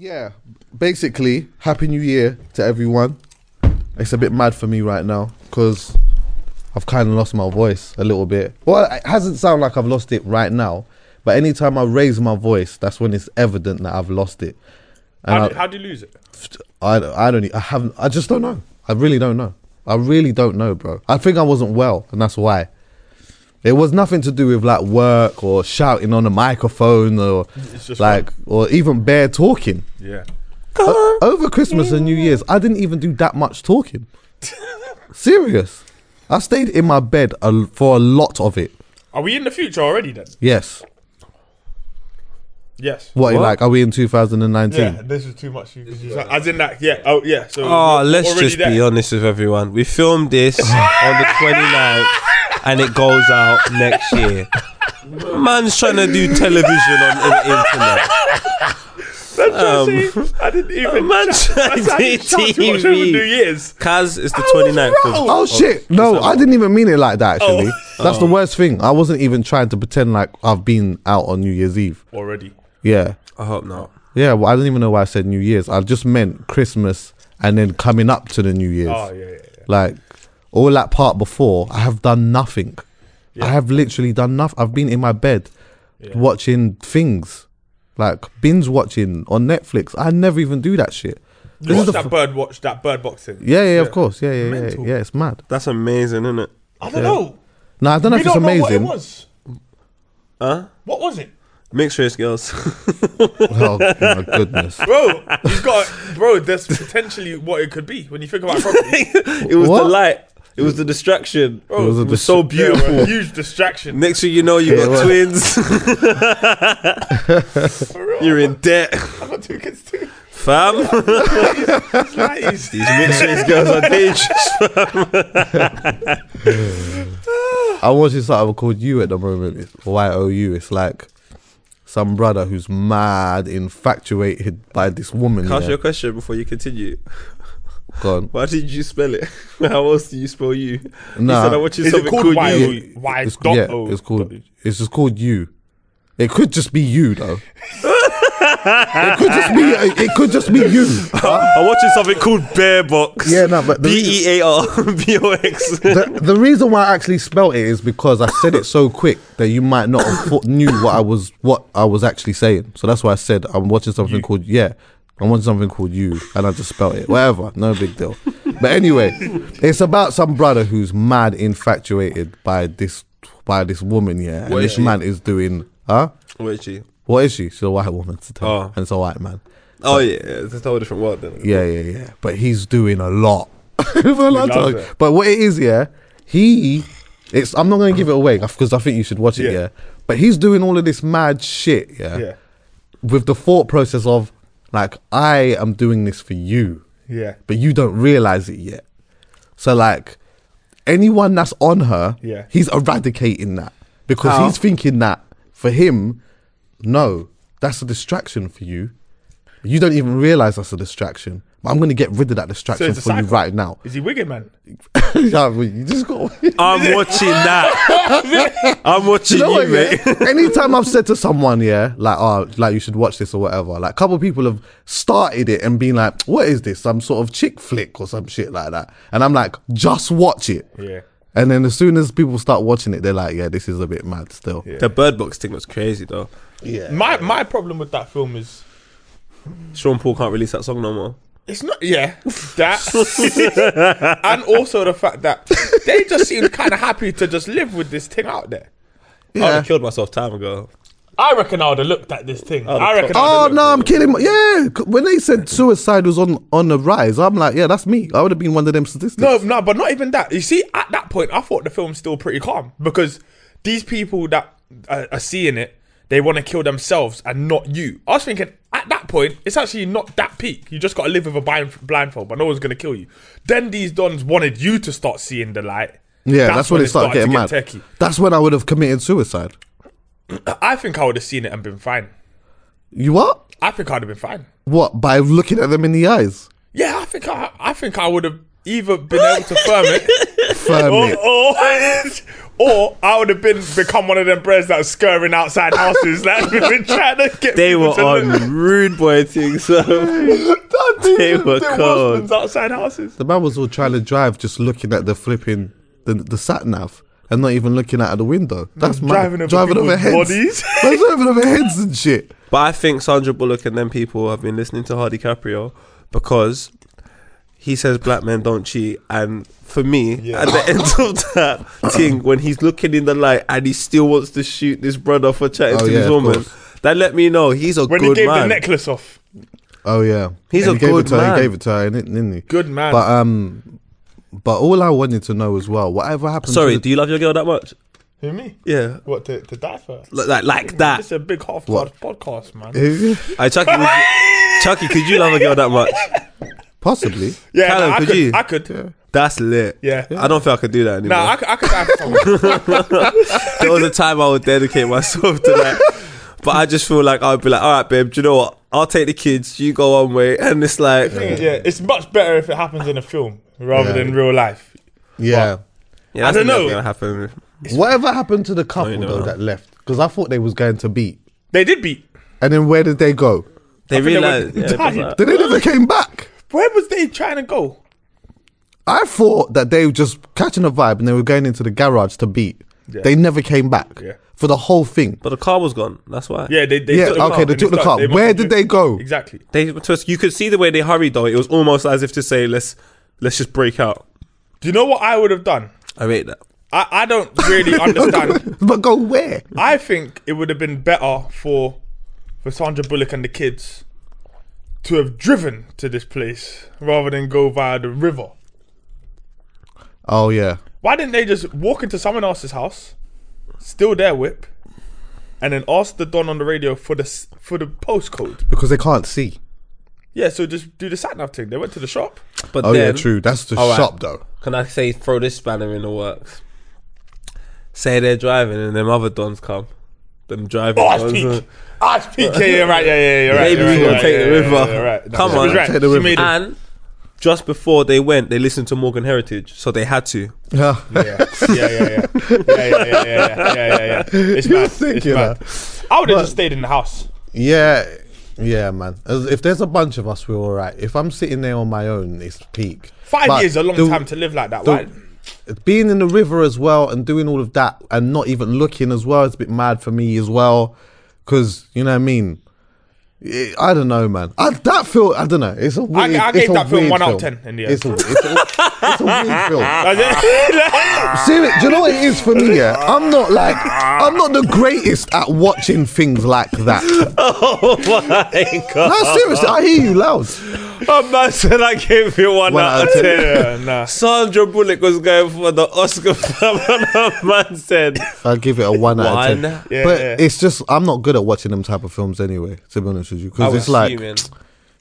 Yeah, basically, Happy New Year to everyone. It's a bit mad for me right now because I've kind of lost my voice a little bit. Well, it hasn't sound like I've lost it right now, but anytime I raise my voice, that's when it's evident that I've lost it. How, I, do, how do you lose it? I, I don't, I haven't, I just don't know. I really don't know. I really don't know, bro. I think I wasn't well, and that's why. It was nothing to do with like work or shouting on a microphone or It's just like, or even bare talking. Yeah. O- over Christmas and New Year's, I didn't even do that much talking. Serious. I stayed in my bed a, for a lot of it. Are we in the future already then? Yes. Yes. What, What? like, are we in 2019? Yeah, this is too much. As in that, yeah. Oh, yeah. So Oh, let's just there. be honest with everyone. We filmed this on the 29th and it goes out next year. Man's trying to do television on the internet. Um, I didn't even. man's shout- trying that's how you to shout too much over TV. New Year's. Kaz is the I was 29th of. Oh shit! No, I didn't even mean it like that. Actually, Oh. that's the worst thing. I wasn't even trying to pretend like I've been out on New Year's Eve. Already. Yeah, I hope not. yeah. Well, I don't even know why I said New Year's. I just meant Christmas and then coming up to the New Year's. Oh, yeah, yeah, yeah. Like all that part before, I have done nothing. I have literally done nothing. I've been in my bed watching things, like binge watching on Netflix. I never even do that shit. You This is watch the that f- bird watch, that bird boxing. yeah, yeah, of course, yeah, yeah, yeah, Mental. yeah. It's mad. That's amazing, isn't it? I don't know. No, I don't know we if it's don't know amazing. what it was. Huh? What was it? Mixed race girls. Oh my goodness. Bro, you've got bro, That's potentially what it could be when you think about it properly. it was What? the light. It was the distraction. Bro, It was a oh, It was so Yeah, beautiful. bro, huge distraction. Next thing you know, you Yeah, got well- twins. Real. You're in debt, I got two kids too. fam. It's nice. These mixed race girls are dangerous. I'm watching something called You at the moment. It's Y O U. It's like some brother who's mad infatuated by this woman. Can I ask you a question before you continue? Go on. Why did you spell it? How else do you spell you? You Nah. said I'm watching Is it something called called Y O you. U? Y It's, dot yeah, O. it's called. It's just called You. It could just be you though. it could just be. It could just be you. I'm watching something called Bear Box. Yeah, no, but the B E A R B O X. the, the reason why I actually spelt it is because I said it so quick that you might not have thought, knew what I was what I was actually saying. So that's why I said I'm watching something called yeah. I'm watching something called you, and I just spelt it. Whatever, no big deal. But anyway, it's about some brother who's mad infatuated by this by this woman, yeah. And What is this she? man is doing, huh? Wait, she. What is she? She's a white woman, tell, Oh. and it's a white man. Oh yeah, it's a totally different world then. Yeah, yeah, yeah. But he's doing a lot. A loves it. But what it is, yeah, he. It's. I'm not going to give it away because I think you should watch it. Yeah. Yeah. But he's doing all of this mad shit. Yeah. Yeah. With the thought process of like, I am doing this for you, Yeah. but you don't realize it yet. So like, anyone that's on her, Yeah. he's eradicating that because How? he's thinking that for him, no, that's a distraction for you. You don't even realize that's a distraction. But I'm going to get rid of that distraction it's a for you right now. Is he wigging, man? yeah, but you just got. I'm watching that. I'm watching You know you, what, mate. yeah? Anytime I've said to someone, yeah, like, oh, like you should watch this or whatever, like, a couple of people have started it and been like, what is this? Some sort of chick flick or some shit like that. And I'm like, just watch it. Yeah. And then as soon as people start watching it, they're like, yeah, this is a bit mad still. The Bird Box thing was crazy though. Yeah. My my problem with that film is Sean Paul can't release that song no more. It's not yeah that and also the fact that they just seem kind of happy to just live with this thing out there. I would've killed myself time ago. I reckon I would have looked at this thing. Oh, the I reckon. I Oh would've no, I'm looked kidding. Yeah, when they said suicide was on on the rise, I'm like, yeah, that's me. I would have been one of them statistics. No, no, but not even that. You see, at that point, I thought the film's still pretty calm because these people that are, are seeing it, they want to kill themselves and not you. I was thinking at that point, it's actually not that peak. You just got to live with a blind, blindfold, but no one's gonna kill you. Then these dons wanted you to start seeing the light. yeah, that's, when it started, getting to mad. get. That's when I would have committed suicide. I think I would have seen it and been fine. You what? I think I'd have been fine. What by looking at them in the eyes? Yeah, I think I, I think I would have either been able to firm it, Firm or, oh, it. or, oh, oh, Or I would have been become one of them bros that was scurrying outside houses, like been trying to get. They were to on look. rude boy things. So they were There cold. was outside houses. The man was all trying to drive, just looking at the flipping the the sat nav and not even looking out of the window. That's mad. driving over driving over heads. bodies. That's driving over heads and shit. But I think Sandra Bullock and them people have been listening to Hardy Caprio because he says black men don't cheat. And for me, Yeah. at the end of that thing, when he's looking in the light and he still wants to shoot this brother for chatting Oh, to yeah, this woman, that let me know he's a When good man. When he good gave the necklace off. Oh yeah, He's And a he gave good it to her. man. He gave it to her, didn't didn't he? Good man. But um, but all I wanted to know as well, whatever happened? Sorry, to do you love your girl that much? Who me? Yeah, What to, to die for? like like, like that. It's a big half What? card podcast, man. Hey, Chuckie, would you, Chuckie, could you love a girl that much? possibly. Yeah, Callum, no, I could could. you? I could. That's lit. Yeah. I don't think I could do that anymore. Nah, I could, I could die for someone. there was a time I would dedicate myself to that. But I just feel like I'd be like, all right, babe, do you know what? I'll take the kids, you go one way. And it's like, yeah, it's much better if it happens in a film rather Yeah. than real life. Yeah. yeah, I don't know. gonna happen. Whatever happened to the couple you know. though that left? Because I thought they was going to beat, They did beat. and then where did they go? They realized. they realize. were Yeah, tired. but, They never came back. Where was they trying to go? I thought that they were just catching a vibe and they were going into the garage to beat. Yeah. They never came back Yeah. for the whole thing. but the car was gone. That's why. Yeah, they, they Yeah, took the okay, car they took the car. must Where did they go? Exactly. They just, you could see the way they hurried though. It was almost as if to say, let's let's just break out. Do you know what I would have done? I rate that. I, I don't really understand. but go where? I think it would have been better for for Sandra Bullock and the kids to have driven to this place rather than go via the river. Oh yeah. Why didn't they just walk into someone else's house, steal their whip, and then ask the don on the radio for the for the postcode? Because they can't see. Yeah, so just do the sat nav thing. They went to the shop. But Oh then, yeah, true. That's the All right. shop though. Can I say throw this spanner in the works? Say they're driving and them other dons come. Them driving. Oh, dons, it's peak. Ah, it's peak. Yeah, yeah, right. Yeah, yeah, you're right. Maybe you're we right, gonna right, take the river. Yeah, you're right. No, Come on. right. Take the river. And just before they went, they listened to Morgan Heritage, so they had to. Yeah. Yeah, yeah, yeah, yeah, yeah, yeah, yeah, yeah, yeah, yeah, yeah. It's You're mad. It's thinking mad. that. I would have just stayed in the house. Yeah, yeah, man. As- If there's a bunch of us, we're all right. If I'm sitting there on my own, it's peak. Five But years is a long the- time to live like that. the- Why? Being in the river as well and doing all of that and not even looking as well is a bit mad for me as well. Because, you know what I mean? I I don't know, man. I, that film, I don't know. It's a weird. I it's gave a that film one out of 10 in the end. It's a, it's a, it's a weird film. That's it. Do you know what it is for me? Yeah, I'm not like I'm not the greatest at watching things like that. Oh my god! No, seriously, I hear you loud. A man said I gave it one, One out out of of ten. yeah, nah. Sandra Bullock was going for the Oscar film, and a man said I give it a one, out of ten. Yeah, but yeah. it's just I'm not good at watching them type of films anyway. To be honest with you, because was it's like fuming.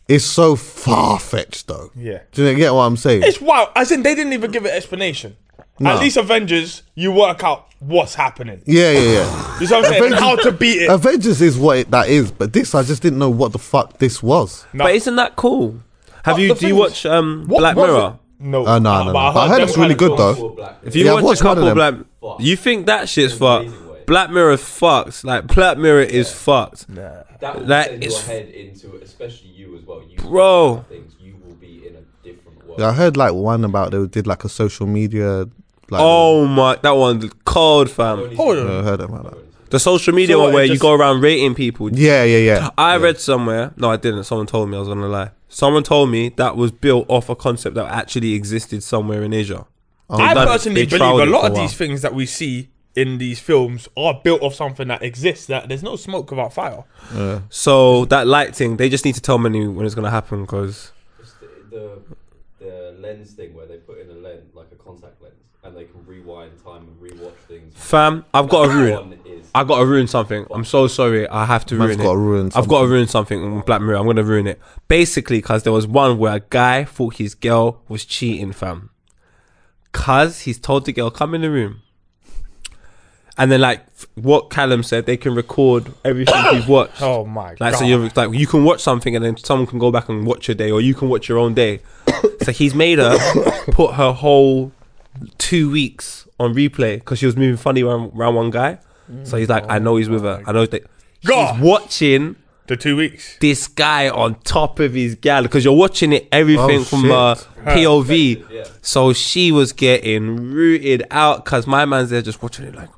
it's so far fetched though. Yeah. Do you get what I'm saying? It's wild. As in, they didn't even give an explanation. No. At least Avengers, you work out what's happening. yeah, yeah, yeah. You know what I'm saying? And how to beat it. Avengers is what it, that is, but this I just didn't know what the fuck this was. No. But isn't that cool? Have But you? the Do you thing watch um, What Black was Mirror? it? No. Oh, no, no, no. But I heard them it's really kind of good, films- though. Black If you Yeah, I've watch watched a one of couple them. Black, you think that shit's fucked. amazing way. Black Mirror fucks. Like Black Mirror is fucked. That will That send is- your head into, especially you as well. You Bro. things you will be in a different world. Yeah, I heard like one about they did like a social media. Like, Oh my, that one cold fam. Only Hold on. I heard about that. The social media So one what, where it you just- go around rating people. Yeah, yeah, yeah. I Yeah. read somewhere. No, I didn't. Someone told me. I was gonna lie. Someone told me that was built off a concept that actually existed somewhere in Asia. Oh. I done it. personally They believe trialed a it lot for of a these things that we see in these films are built off something that exists. That there's no smoke without fire. So that light thing, they just need to tell me when it's gonna happen because It's the, the the lens thing where they put in a lens like a contact lens and they can rewind time and rewatch things. fam, I've got a That ruin. I got to ruin something. I'm so sorry. I have to Man's ruin gotta it. ruin I've got to ruin something in Black Mirror. I'm gonna ruin it. Basically, because there was one where a guy thought his girl was cheating, fam. Cause he's told the girl come in the room, and then like f- what Callum said, they can record everything you've watched. Oh my God. Like god! so, you're like you can watch something, and then someone can go back and watch your day, or you can watch your own day. so he's made her put her whole two weeks on replay because she was moving funny around, around one guy. So he's like, I know he's with her. I know that God. he's watching The two weeks. this guy on top of his gal because you're watching it everything Oh, from shit. uh, POV. Yeah. So she was getting rooted out because my man's there just watching it like,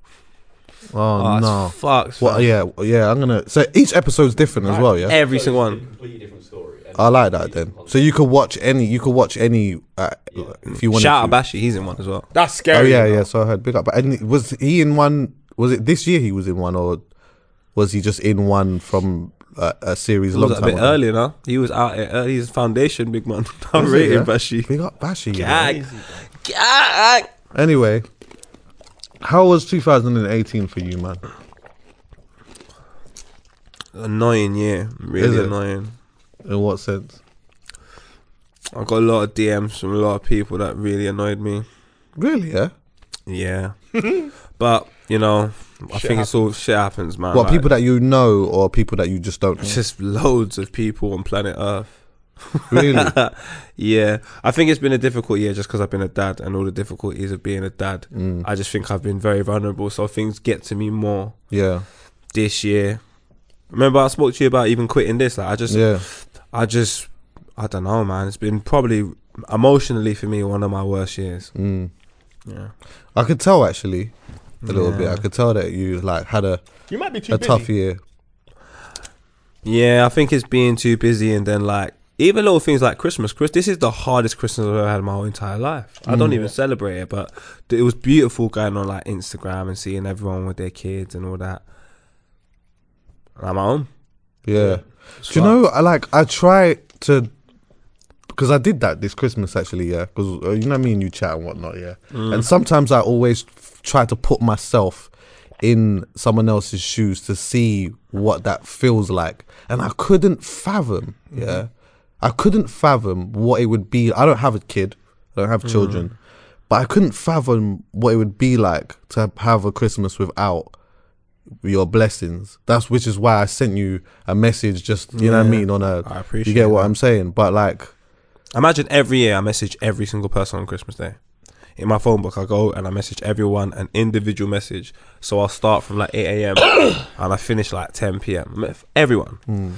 Oh, oh, no. it's fucked. Well, fam. yeah, yeah. I'm gonna. So each episode's different as well. Yeah. Every So single one. completely different story. and I like that then. So you could watch any. You could watch any uh, if you want. Shout out to. Bashi, he's in one as well. That's scary. Oh yeah, you know. yeah. So I heard big up. But and was he in one? Was it this year he was in one, or was he just in one from uh, a series It was a bit ago? earlier now. He was out at uh, his foundation, big man. I'm rating yeah? Bashi. Big up Bashi. Gag. Gag. Anyway, how was 2018 for you, man? Annoying, year, Really annoying. In what sense? I got a lot of DMs from a lot of people that really annoyed me. Really? Yeah. Yeah. but, you know, I Shit think it's all shit happens, man. What Like, people that you know, or people that you just don't know? Just loads of people on planet Earth. really? yeah, I think it's been a difficult year just because I've been a dad and all the difficulties of being a dad. Mm. I just think I've been very vulnerable, so things get to me more Yeah. this year. Remember, I spoke to you about even quitting this. Like, I just, Yeah. I just, I don't know, man. It's been probably emotionally for me one of my worst years. Mm. Yeah, I could tell actually a little bit. I could tell that you like had a, You might be too a busy. tough year. yeah. I think it's being too busy, and then like even little things like Christmas. Chris, this is the hardest Christmas I've ever had in my whole entire life. I don't Mm. even celebrate it, but it was beautiful going on like Instagram and seeing everyone with their kids and all that. And I'm at home. Yeah. It's Do you know? I like. I try to. Because I did that this Christmas actually, yeah. Because uh, you know me and you chat and whatnot, yeah. Mm. And sometimes I always try to put myself in someone else's shoes to see what that feels like, and I couldn't fathom, Mm-hmm. yeah. I couldn't fathom what it would be. I don't have a kid. I don't have children, Mm. but I couldn't fathom what it would be like to have a Christmas without your blessings. That's which is why I sent you a message. Just you know what I mean on a. I appreciate You get what that. I'm saying? But like, Imagine every year I message every single person on Christmas Day. In my phone book, I go and I message everyone an individual message. So I'll start from like 8 a.m. and I finish like 10 p.m. Everyone. mm,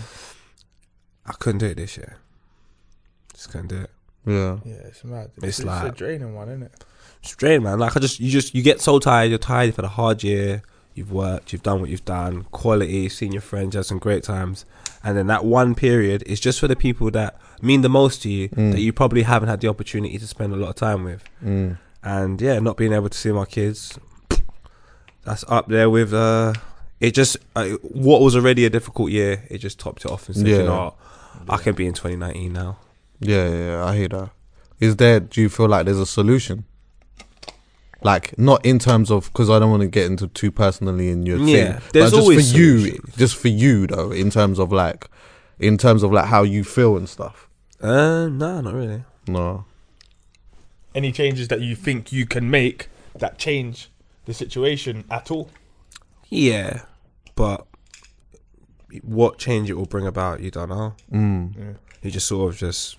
I couldn't do it this year. Just couldn't do it. yeah, Yeah, it's mad. It's a like- draining one, isn't it? Strain, man. Like I just, you just, you get so tired. You're tired. You've had a hard year. You've worked. You've done what you've done. Quality. Seen your friends. You had some great times. And then that one period is just for the people that mean the most to you. Mm. That you probably haven't had the opportunity to spend a lot of time with. mm, and yeah, not being able to see my kids, that's up there with uh, it. Just uh, what was already a difficult year, it just topped it off and said, Yeah. you know? I can be in 2019 now. yeah, yeah, yeah. I hear that. Is there? Do you feel like there's a solution? Like not in terms of because I don't want to get into too personally in your Yeah, thing. there's but just always for you, just for you though, in terms of like, in terms of like how you feel and stuff. Uh, no, not really. No. Any changes that you think you can make that change the situation at all? Yeah, but what change it will bring about, you don't know. Mm. You just sort of just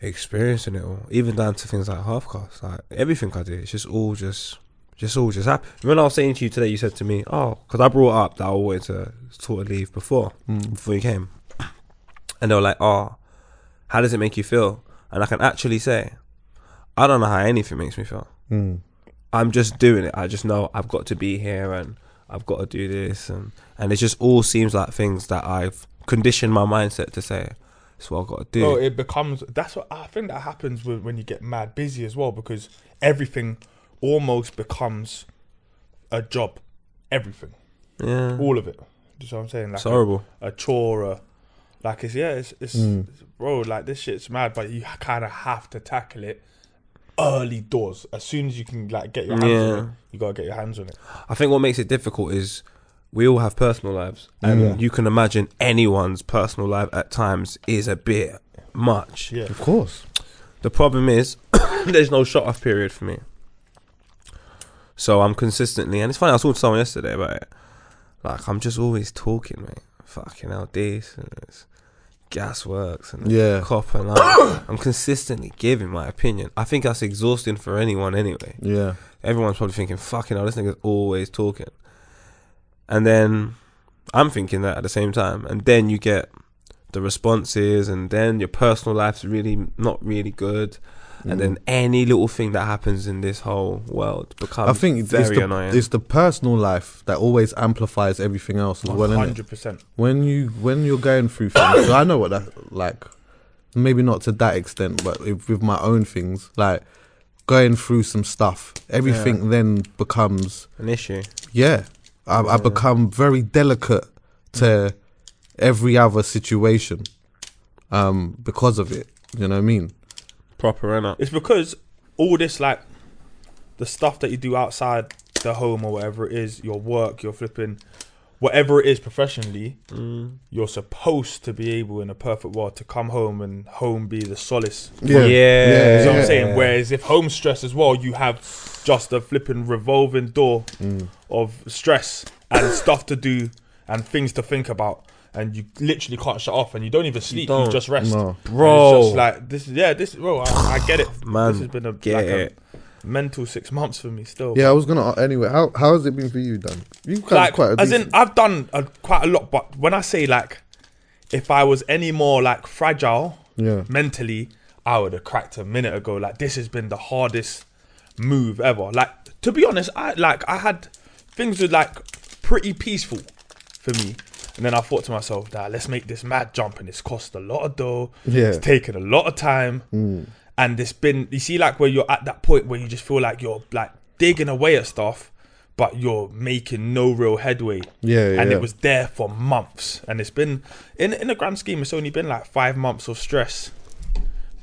experiencing it all, even down to things like Halfcast, like everything I do. It's just all just, just all just happen. When I was saying to you today, you said to me, "Oh," because I brought up that I wanted to sort of leave before, before you came, and they were like, "Oh, how does it make you feel?" And I can actually say, I don't know how anything makes me feel. Mm. I'm just doing it. I just know I've got to be here and I've got to do this and and it just all seems like things that I've conditioned my mindset to say. That's what I've got to do. Oh, it becomes. That's what I think that happens with, when you get mad busy as well, because everything almost becomes a job. Everything, yeah, all of it. Do you know what I'm saying? Like it's horrible. a, a chore, a, like it's yeah, it's, it's, Mm. it's bro. Like this shit's mad, but you kind of have to tackle it early doors. As soon as you can, like get your hands on it, you gotta get your hands on it. I think what makes it difficult is we all have personal lives, and Yeah. you can imagine anyone's personal life at times is a bit much. Yeah, Of course. The problem is there's no shut off period for me. So I'm consistently, and it's funny. I was talking to someone yesterday about it. Like I'm just always talking, mate. Fucking hell, this, and this, gas works and Yeah. cop and I, I'm consistently giving my opinion. I think that's exhausting for anyone anyway. Yeah. Everyone's probably thinking, "Fucking hell, this nigga's always talking," and then I'm thinking that at the same time, and then you get the responses, and then your personal life's really not really good. And then any little thing that happens in this whole world becomes I think it's, very it's the, annoying. it's the personal life that always amplifies everything else as well. Hundred percent. when you when you're going through things, so I know what that like. Maybe not to that extent, but if, with my own things, like going through some stuff, everything then becomes An issue. yeah. I, I become very delicate to every other situation, um, because of it. You know what I mean? Proper, innit? It's because all this like the stuff that you do outside the home or whatever it is, your work, your flipping, whatever it is professionally, Mm. you're supposed to be able in a perfect world to come home and home be the solace. Yeah. You know what yeah. I'm saying? Whereas if home stress as well, you have just a flipping revolving door Mm. of stress and stuff to do and things to think about. And you literally can't shut off, and you don't even sleep. You, don't. just rest, No. Bro. It's just like this. is Yeah, this. Bro, I, I get it. Man, this has been a, get like it. a mental six months for me still. Yeah, I was gonna uh, anyway. How how has it been for you, Dan? You kind like quite a as in I've done a, quite a lot, but when I say like, if I was any more like fragile yeah, mentally, I would have cracked a minute ago. Like this has been the hardest move ever. Like to be honest, I like I had things were like pretty peaceful for me. And then I thought to myself, nah, let's make this mad jump and it's cost a lot of dough. Yeah. It's taken a lot of time. Mm. And it's been you see like where you're at that point where you just feel like you're like digging away at stuff, but you're making no real headway. Yeah, yeah, And it was there for months. And it's been in in the grand scheme, it's only been like five months of stress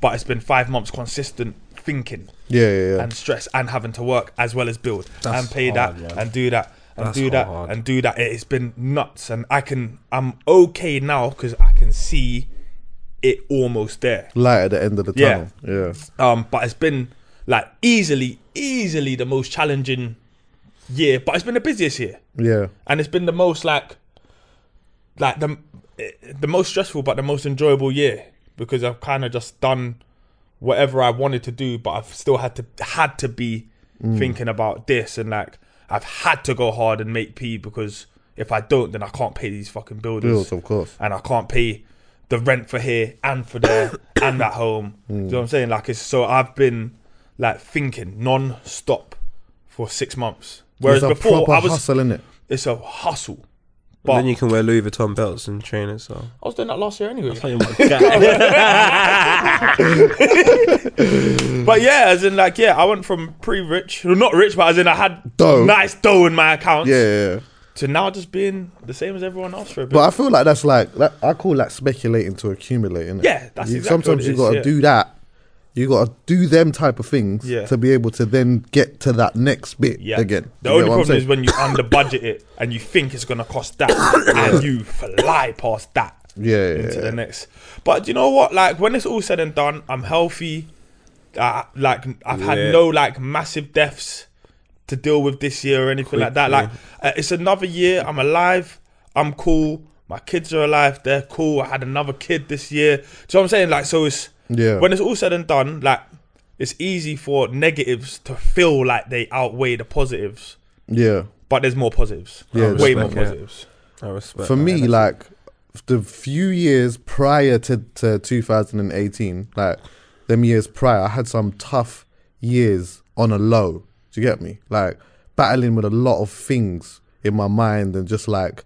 but it's been five months consistent thinking yeah, yeah, yeah. and stress and having to work as well as build That's and pay hard, that and do that and That's do that hard. and do that. It's been nuts, and I can I'm okay now because I can see it almost there. Light at the end of the tunnel. Yeah, Um, but it's been like easily, easily the most challenging year, but it's been the busiest year yeah, and it's been the most like like the the most stressful but the most enjoyable year because I've kind of just done whatever I wanted to do but I've still had to had to be thinking about this and like I've had to go hard and make P because if I don't then I can't pay these fucking builders bills, of course. and I can't pay the rent for here and for there and at home. Do you know what I'm saying? Like it's so I've been like thinking non-stop for six months. Whereas it's a before I was hustle in it. it's a hustle. And But then you can wear Louis Vuitton belts and trainers. So I was doing that last year anyway. But yeah, as in like yeah, I went from pretty rich, well, not rich, but as in I had Dough. nice dough in my account, Yeah, yeah, yeah. to now just being the same as everyone else for a bit. But I feel like that's like that, I call that speculating to accumulate. Innit? Yeah, that's You- exactly sometimes what it you is, got to yeah. do that. You got to do them type of things Yeah. to be able to then get to that next bit yeah, again. The You only get what problem is when you under budget it and you think it's gonna cost that, and you fly past that. yeah, yeah, into yeah. the next. But you know what? Like when it's all said and done, I'm healthy. Uh, like I've had no like massive deaths to deal with this year or anything like that. Like uh, it's another year. I'm alive. I'm cool. My kids are alive. They're cool. I had another kid this year. Do you know what I'm saying? Like so, it's Yeah. when it's all said and done. Like it's easy for negatives to feel like they outweigh the positives, yeah. but there's more positives. Yeah, way respect more it. positives. I respect. For that. me, like the few years prior to, to 2018, like them years prior, I had some tough years on a low. Do you get me? Like battling with a lot of things in my mind and just like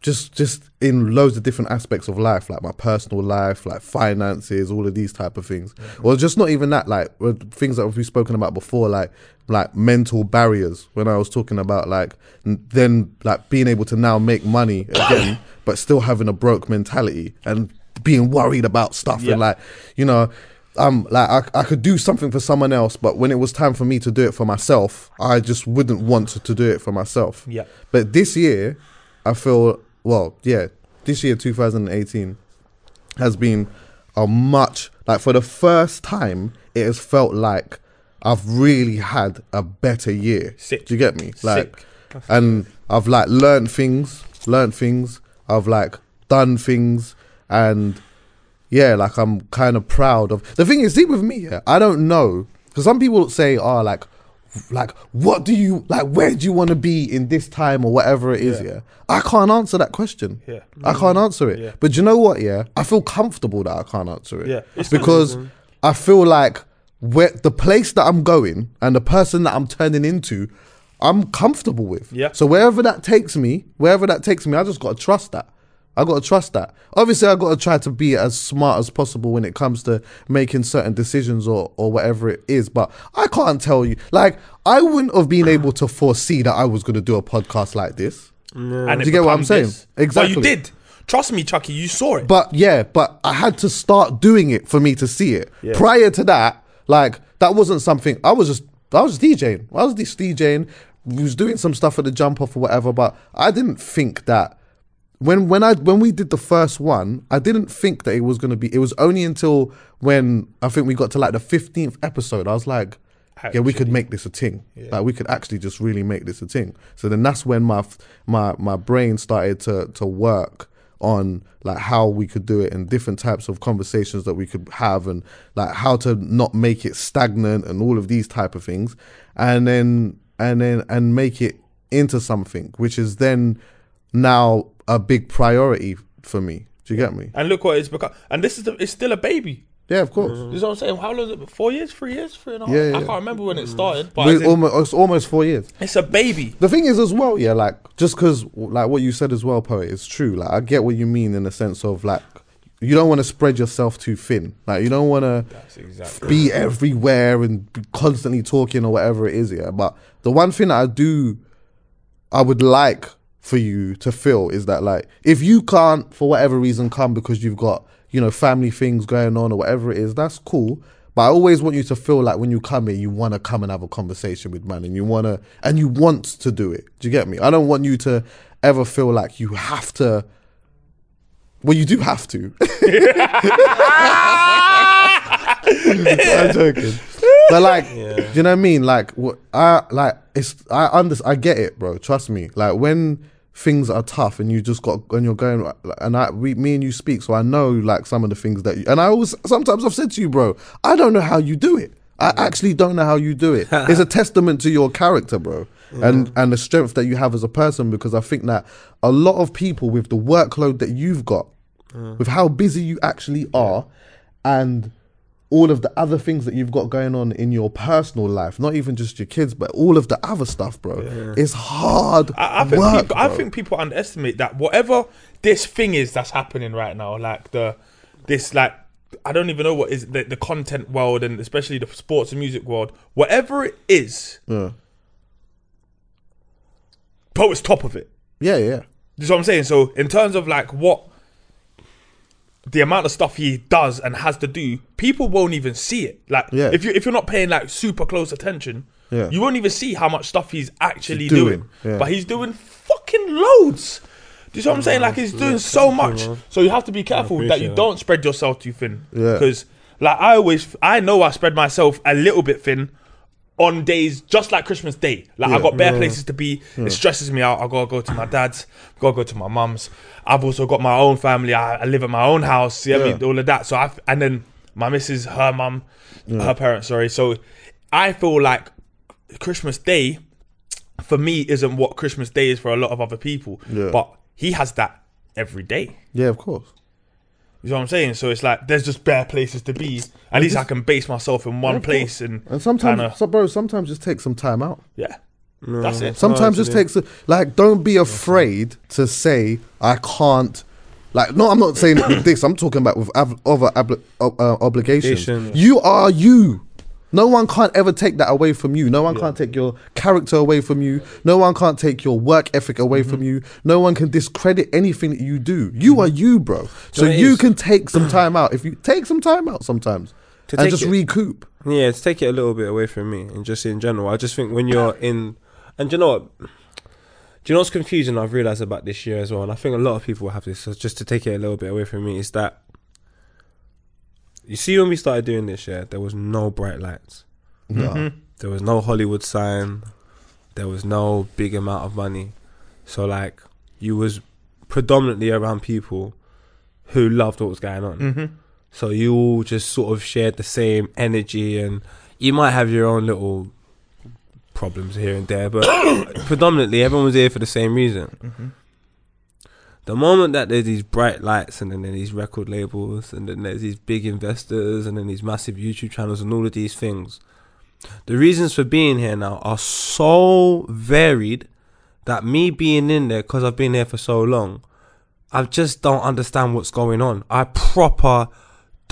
just just in loads of different aspects of life, like my personal life, like finances, all of these type of things. Or just not even that, like things that we've spoken about before, like like mental barriers. When I was talking about like then like being able to now make money again, but still having a broke mentality and being worried about stuff Yeah. and like you know. Um, like I, I could do something for someone else, but when it was time for me to do it for myself, I just wouldn't want to, to do it for myself. Yeah. But this year, I feel well. Yeah, this year, 2018, has been a much like for the first time, it has felt like I've really had a better year. Sick. Do you get me? Like, Sick. and I've like learned things, learned things. I've like done things, and yeah, like I'm kind of proud of. The thing is, see with me, yeah, I don't know because some people say, "Oh, like, like, what do you like? Where do you want to be in this time or whatever it is?" Yeah, I can't answer that question. Yeah. I can't answer it. Yeah. But you know what? Yeah, I feel comfortable that I can't answer it. Yeah. It's because I feel like where the place that I'm going and the person that I'm turning into, I'm comfortable with. Yeah. So wherever that takes me, wherever that takes me, I just got to trust that. I got to trust that. Obviously, I got to try to be as smart as possible when it comes to making certain decisions or or whatever it is. But I can't tell you. Like, I wouldn't have been able to foresee that I was going to do a podcast like this. And Do you get what I'm saying? this. But Exactly. you did. Trust me, Chuckie, you saw it. But yeah, but I had to start doing it for me to see it. Prior to that, like that wasn't something I was just I was DJing. I was just DJing. We was doing some stuff at the jump off or whatever, but I didn't think that when when I when we did the first one, I didn't think that it was gonna be. It was only until when I think we got to like the fifteenth episode, I was like, yeah, we could make this a thing. Like we could actually just really make this a thing. So then that's when my my my brain started to to work on like how we could do it and different types of conversations that we could have and like how to not make it stagnant and all of these type of things and then and then and make it into something which is then now a big priority for me do you get me and look what it's become. And this is the, it's still a baby. yeah of course You know what I'm saying? How long is it? Four years? Three years? Three and a half? Yeah, I yeah. can't remember when it started, but as in, almost, it's almost four years it's a baby. The thing is, as well, yeah, like just because, like what you said as well, poet, is true. Like I get what you mean in the sense of like you don't want to spread yourself too thin. Like you don't want to exactly. be everywhere and be constantly talking or whatever it is. Yeah, but the one thing that I do, I would like for you to feel is that like if you can't for whatever reason come because you've got you know family things going on or whatever it is, that's cool. But I always want you to feel like when you come here, you want to come and have a conversation with man, and you want to and you want to do it. Do you get me? I don't want you to ever feel like you have to. Well, you do have to. I'm joking. But like, do you know what I mean? Like, what I like, it's I under, I get it, bro. Trust me. Like when things are tough and you just got and you're going and I we me and you speak, so I know like some of the things that you and I always sometimes I've said to you, bro, I don't know how you do it. I actually don't know how you do it. It's a testament to your character, bro. And mm. and the strength that you have as a person because I think that a lot of people with the workload that you've got, mm. with how busy you actually are, and all of the other things that you've got going on in your personal life, not even just your kids, but all of the other stuff, bro. It's hard I, I think work. people, I think people underestimate that whatever this thing is that's happening right now, like the this like I don't even know what is the, the content world and especially the sports and music world, whatever it is, yeah, Poe is top of it. yeah, yeah. Know what I'm saying? So in terms of like what the amount of stuff he does and has to do, people won't even see it. Like Yeah. if you if you're not paying like super close attention, Yeah. you won't even see how much stuff he's actually He's doing. doing, yeah. But he's doing fucking loads. Do you see what I'm saying? Like he's doing so much. So you have to be careful that you don't spread yourself too thin. Yeah. Because like I always I know I spread myself a little bit thin on days just like Christmas Day. Like I Yeah. got bare places to be. It stresses me out. I gotta go to my dad's, gotta go to my mum's. I've also got my own family. I, I live in my own house. You know what I mean? Yeah. all of that. So I and then my missus, her mum, her parents. Sorry. So I feel like Christmas Day for me isn't what Christmas Day is for a lot of other people. Yeah. But he has that every day. Yeah, of course. You know what I'm saying? So it's like there's just bare places to be. At least I can base myself in one place and And sometimes, kinda- so, bro, sometimes just take some time out. yeah, that's it. Sometimes just actually. takes like don't be afraid to say I can't. Like no, I'm not saying it with this. I'm talking about with av- other obli- uh, uh, obligations. Obligation. You are you. No one can't ever take that away from you. No one can't take your character away from you. No one can't take your work ethic away Mm-hmm. from you. No one can discredit anything that you do. You are you, bro. So you is? can take some time out. If you take some time out sometimes To and just it- recoup. Yeah, to take it a little bit away from me and just in general. I just think when you're in, and you know what? Do you know what's confusing? I've realized about this year as well, and I think a lot of people will have this. So just to take it a little bit away from me, is that you see when we started doing this year, there was no bright lights, No. there was no Hollywood sign, there was no big amount of money. So like you was predominantly around people who loved what was going on. Mm-hmm. So you all just sort of shared the same energy, and you might have your own little problems here and there, but predominantly everyone was here for the same reason. The moment that there's these bright lights, and then there's these record labels, and then there's these big investors, and then these massive YouTube channels, and all of these things, the reasons for being here now are so varied that me being in there because I've been here for so long, I just don't understand what's going on. I proper,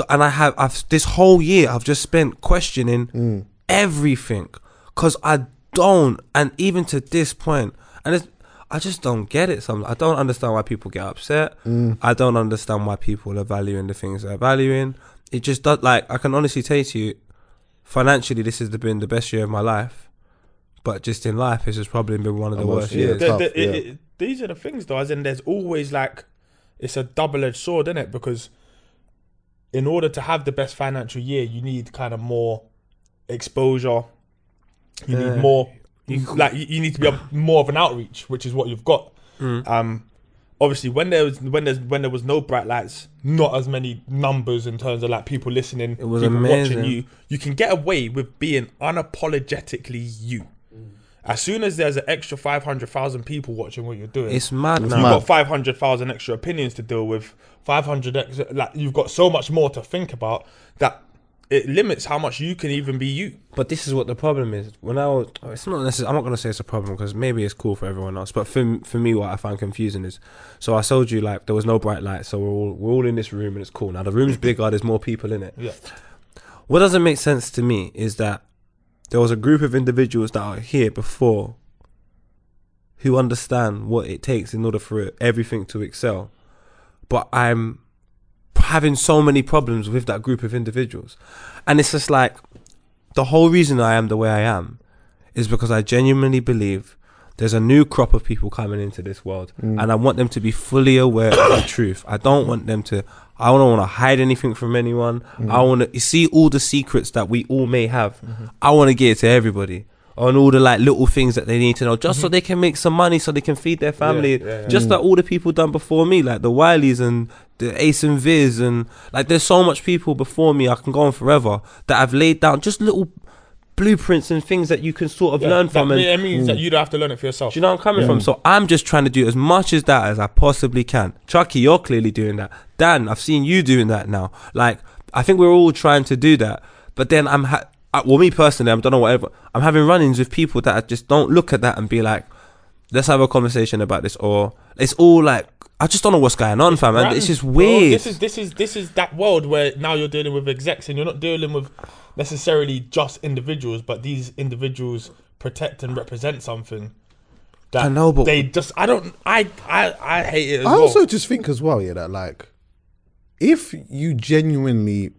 and I have I've this whole year I've just spent questioning mm. everything because I don't, and even to this point, and it's, I just don't get it. Some I don't understand why people get upset. Mm. I don't understand why people are valuing the things they're valuing. It just does. Like I can honestly say to you, financially, this has been the best year of my life. But just in life, this has probably been one of the worst Emotionally, years. yeah. The- tough, the- it- it- these are the things, though. As in, there's always like it's a double-edged sword, isn't it? Because in order to have the best financial year, you need kind of more exposure. You Yeah. need more, You- like you, you need to be able, more of an outreach, which is what you've got. Mm. Um, obviously, when there was when there's when there was no bright lights, not as many numbers in terms of like people listening, It was people amazing. watching you. You can get away with being unapologetically you. As soon as there's an extra five hundred thousand people watching what you're doing, It's mad now. you've mad. got five hundred thousand extra opinions to deal with. Five hundred extra, like you've got so much more to think about that it limits how much you can even be you. But this is what the problem is. When I was, oh, it's not necessarily. I'm not gonna say it's a problem because maybe it's cool for everyone else. But for for me, what I find confusing is, so I told you like there was no bright light, so we're all we're all in this room and it's cool. Now the room's bigger. There's more people in it. Yeah. What doesn't make sense to me is that there was a group of individuals that are here before who understand what it takes in order for everything to excel. But I'm having so many problems with that group of individuals. And it's just like the whole reason I am the way I am is because I genuinely believe there's a new crop of people coming into this world mm. and I want them to be fully aware of the truth. I don't want them to I don't want to hide anything from anyone. Mm. I want to see all the secrets that we all may have. Mm-hmm. I want to get it to everybody. On all the like little things that they need to know, just so mm-hmm. they can make some money, so they can feed their family. yeah, yeah. Just like mm. all the people done before me, like the Wileys and the Ace and Vis, and like there's so much people before me. I can go on forever that I've laid down just little blueprints and things that you can sort of learn that, from. And it means that you don't have to learn it for yourself. do you know where I'm coming from? So I'm just trying to do as much as that as I possibly can. Chuckie, you're clearly doing that. Dan, I've seen you doing that now. Like, I think we're all trying to do that. But then I'm, ha- I, well, me personally, I don't know whatever. I'm having run-ins with people that I just don't look at that and be like, let's have a conversation about this. Or it's all like, I just don't know what's going on, fam. And Brands, it's just bro. weird. This is this is this is that world where now you're dealing with execs and you're not dealing with necessarily just individuals, but these individuals protect and represent something. That I know, but- they just I don't I I I hate it as I well. also just think as well, yeah, that like if you genuinely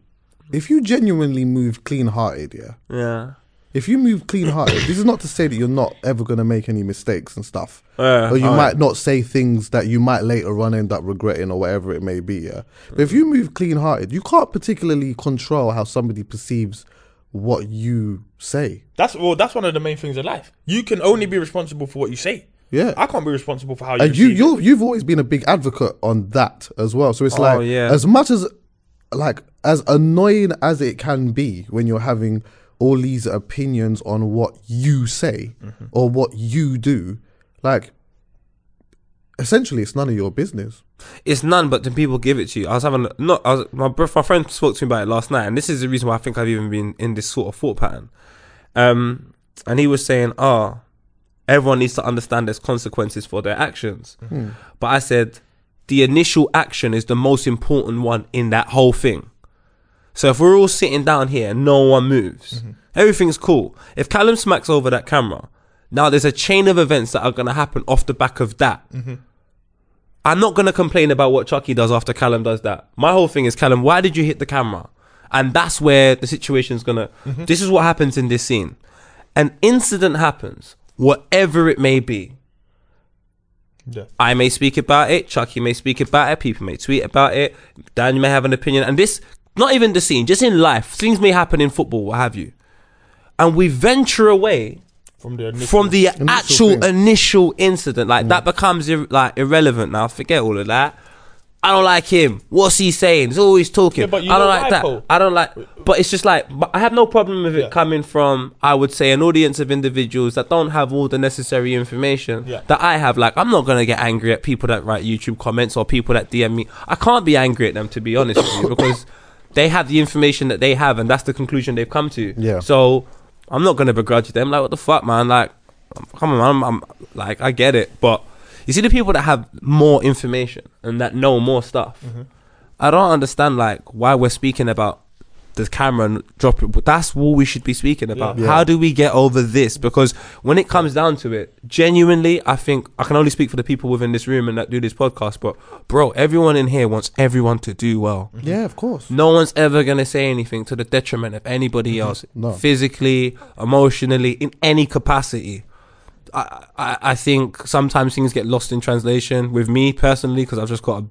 if you genuinely move clean hearted, yeah. yeah. If you move clean hearted, this is not to say that you're not ever gonna make any mistakes and stuff. Yeah, or you might not say things that you might later on end up regretting or whatever it may be, yeah. But if you move clean hearted, you can't particularly control how somebody perceives what you say. that's well that's one of the main things in life. You can only be responsible for what you say. Yeah. I can't be responsible for how you. and you you you've always been a big advocate on that as well. So it's Oh, like yeah. as much as like as annoying as it can be when you're having all these opinions on what you say Mm-hmm. or what you do, like essentially it's none of your business. It's none, but then people give it to you. I was having not. I was, my my friend spoke to me about it last night, and this is the reason why I think I've even been in this sort of thought pattern. Um, and he was saying, "Ah, everyone needs to understand there's consequences for their actions." But I said, the initial action is the most important one in that whole thing. So if we're all sitting down here and no one moves, mm-hmm. everything's cool. If Callum smacks over that camera, now there's a chain of events that are going to happen off the back of that. Mm-hmm. I'm not gonna complain about what Chuckie does after Callum does that. My whole thing is Callum, why did you hit the camera? And that's where the situation's gonna. Mm-hmm. This is what happens in this scene. An incident happens, whatever it may be. Yeah. I may speak about it. Chuckie may speak about it. People may tweet about it. Dan may have an opinion. And this, not even the scene, just in life, things may happen in football, what have you. And we venture away from the initial, from the actual thing. initial incident. Like that becomes ir- like irrelevant now. Forget all of that. I don't like him. What's he saying? He's always talking. Yeah, but you I don't know like that. Paul? I don't like. But it's just like I have no problem with it Yeah. coming from I would say an audience of individuals that don't have all the necessary information Yeah. that I have. Like I'm not gonna get angry at people that write YouTube comments or people that DM me. I can't be angry at them to be honest with you because they have the information that they have and that's the conclusion they've come to. Yeah. So I'm not gonna begrudge them. Like what the fuck, man? Like come on, man. I'm, I'm like I get it, but you see the people that have more information and that know more stuff. Mm-hmm. I don't understand like why we're speaking about the camera and drop it. But that's what we should be speaking about. Yeah. How do we get over this? Because when it comes down to it, genuinely, I think I can only speak for the people within this room and that do this podcast. But bro, everyone in here wants everyone to do well. Yeah, of course. No one's ever gonna say anything to the detriment of anybody else, No. physically, emotionally, in any capacity. I, I I think sometimes things get lost in translation with me personally because I've just got a,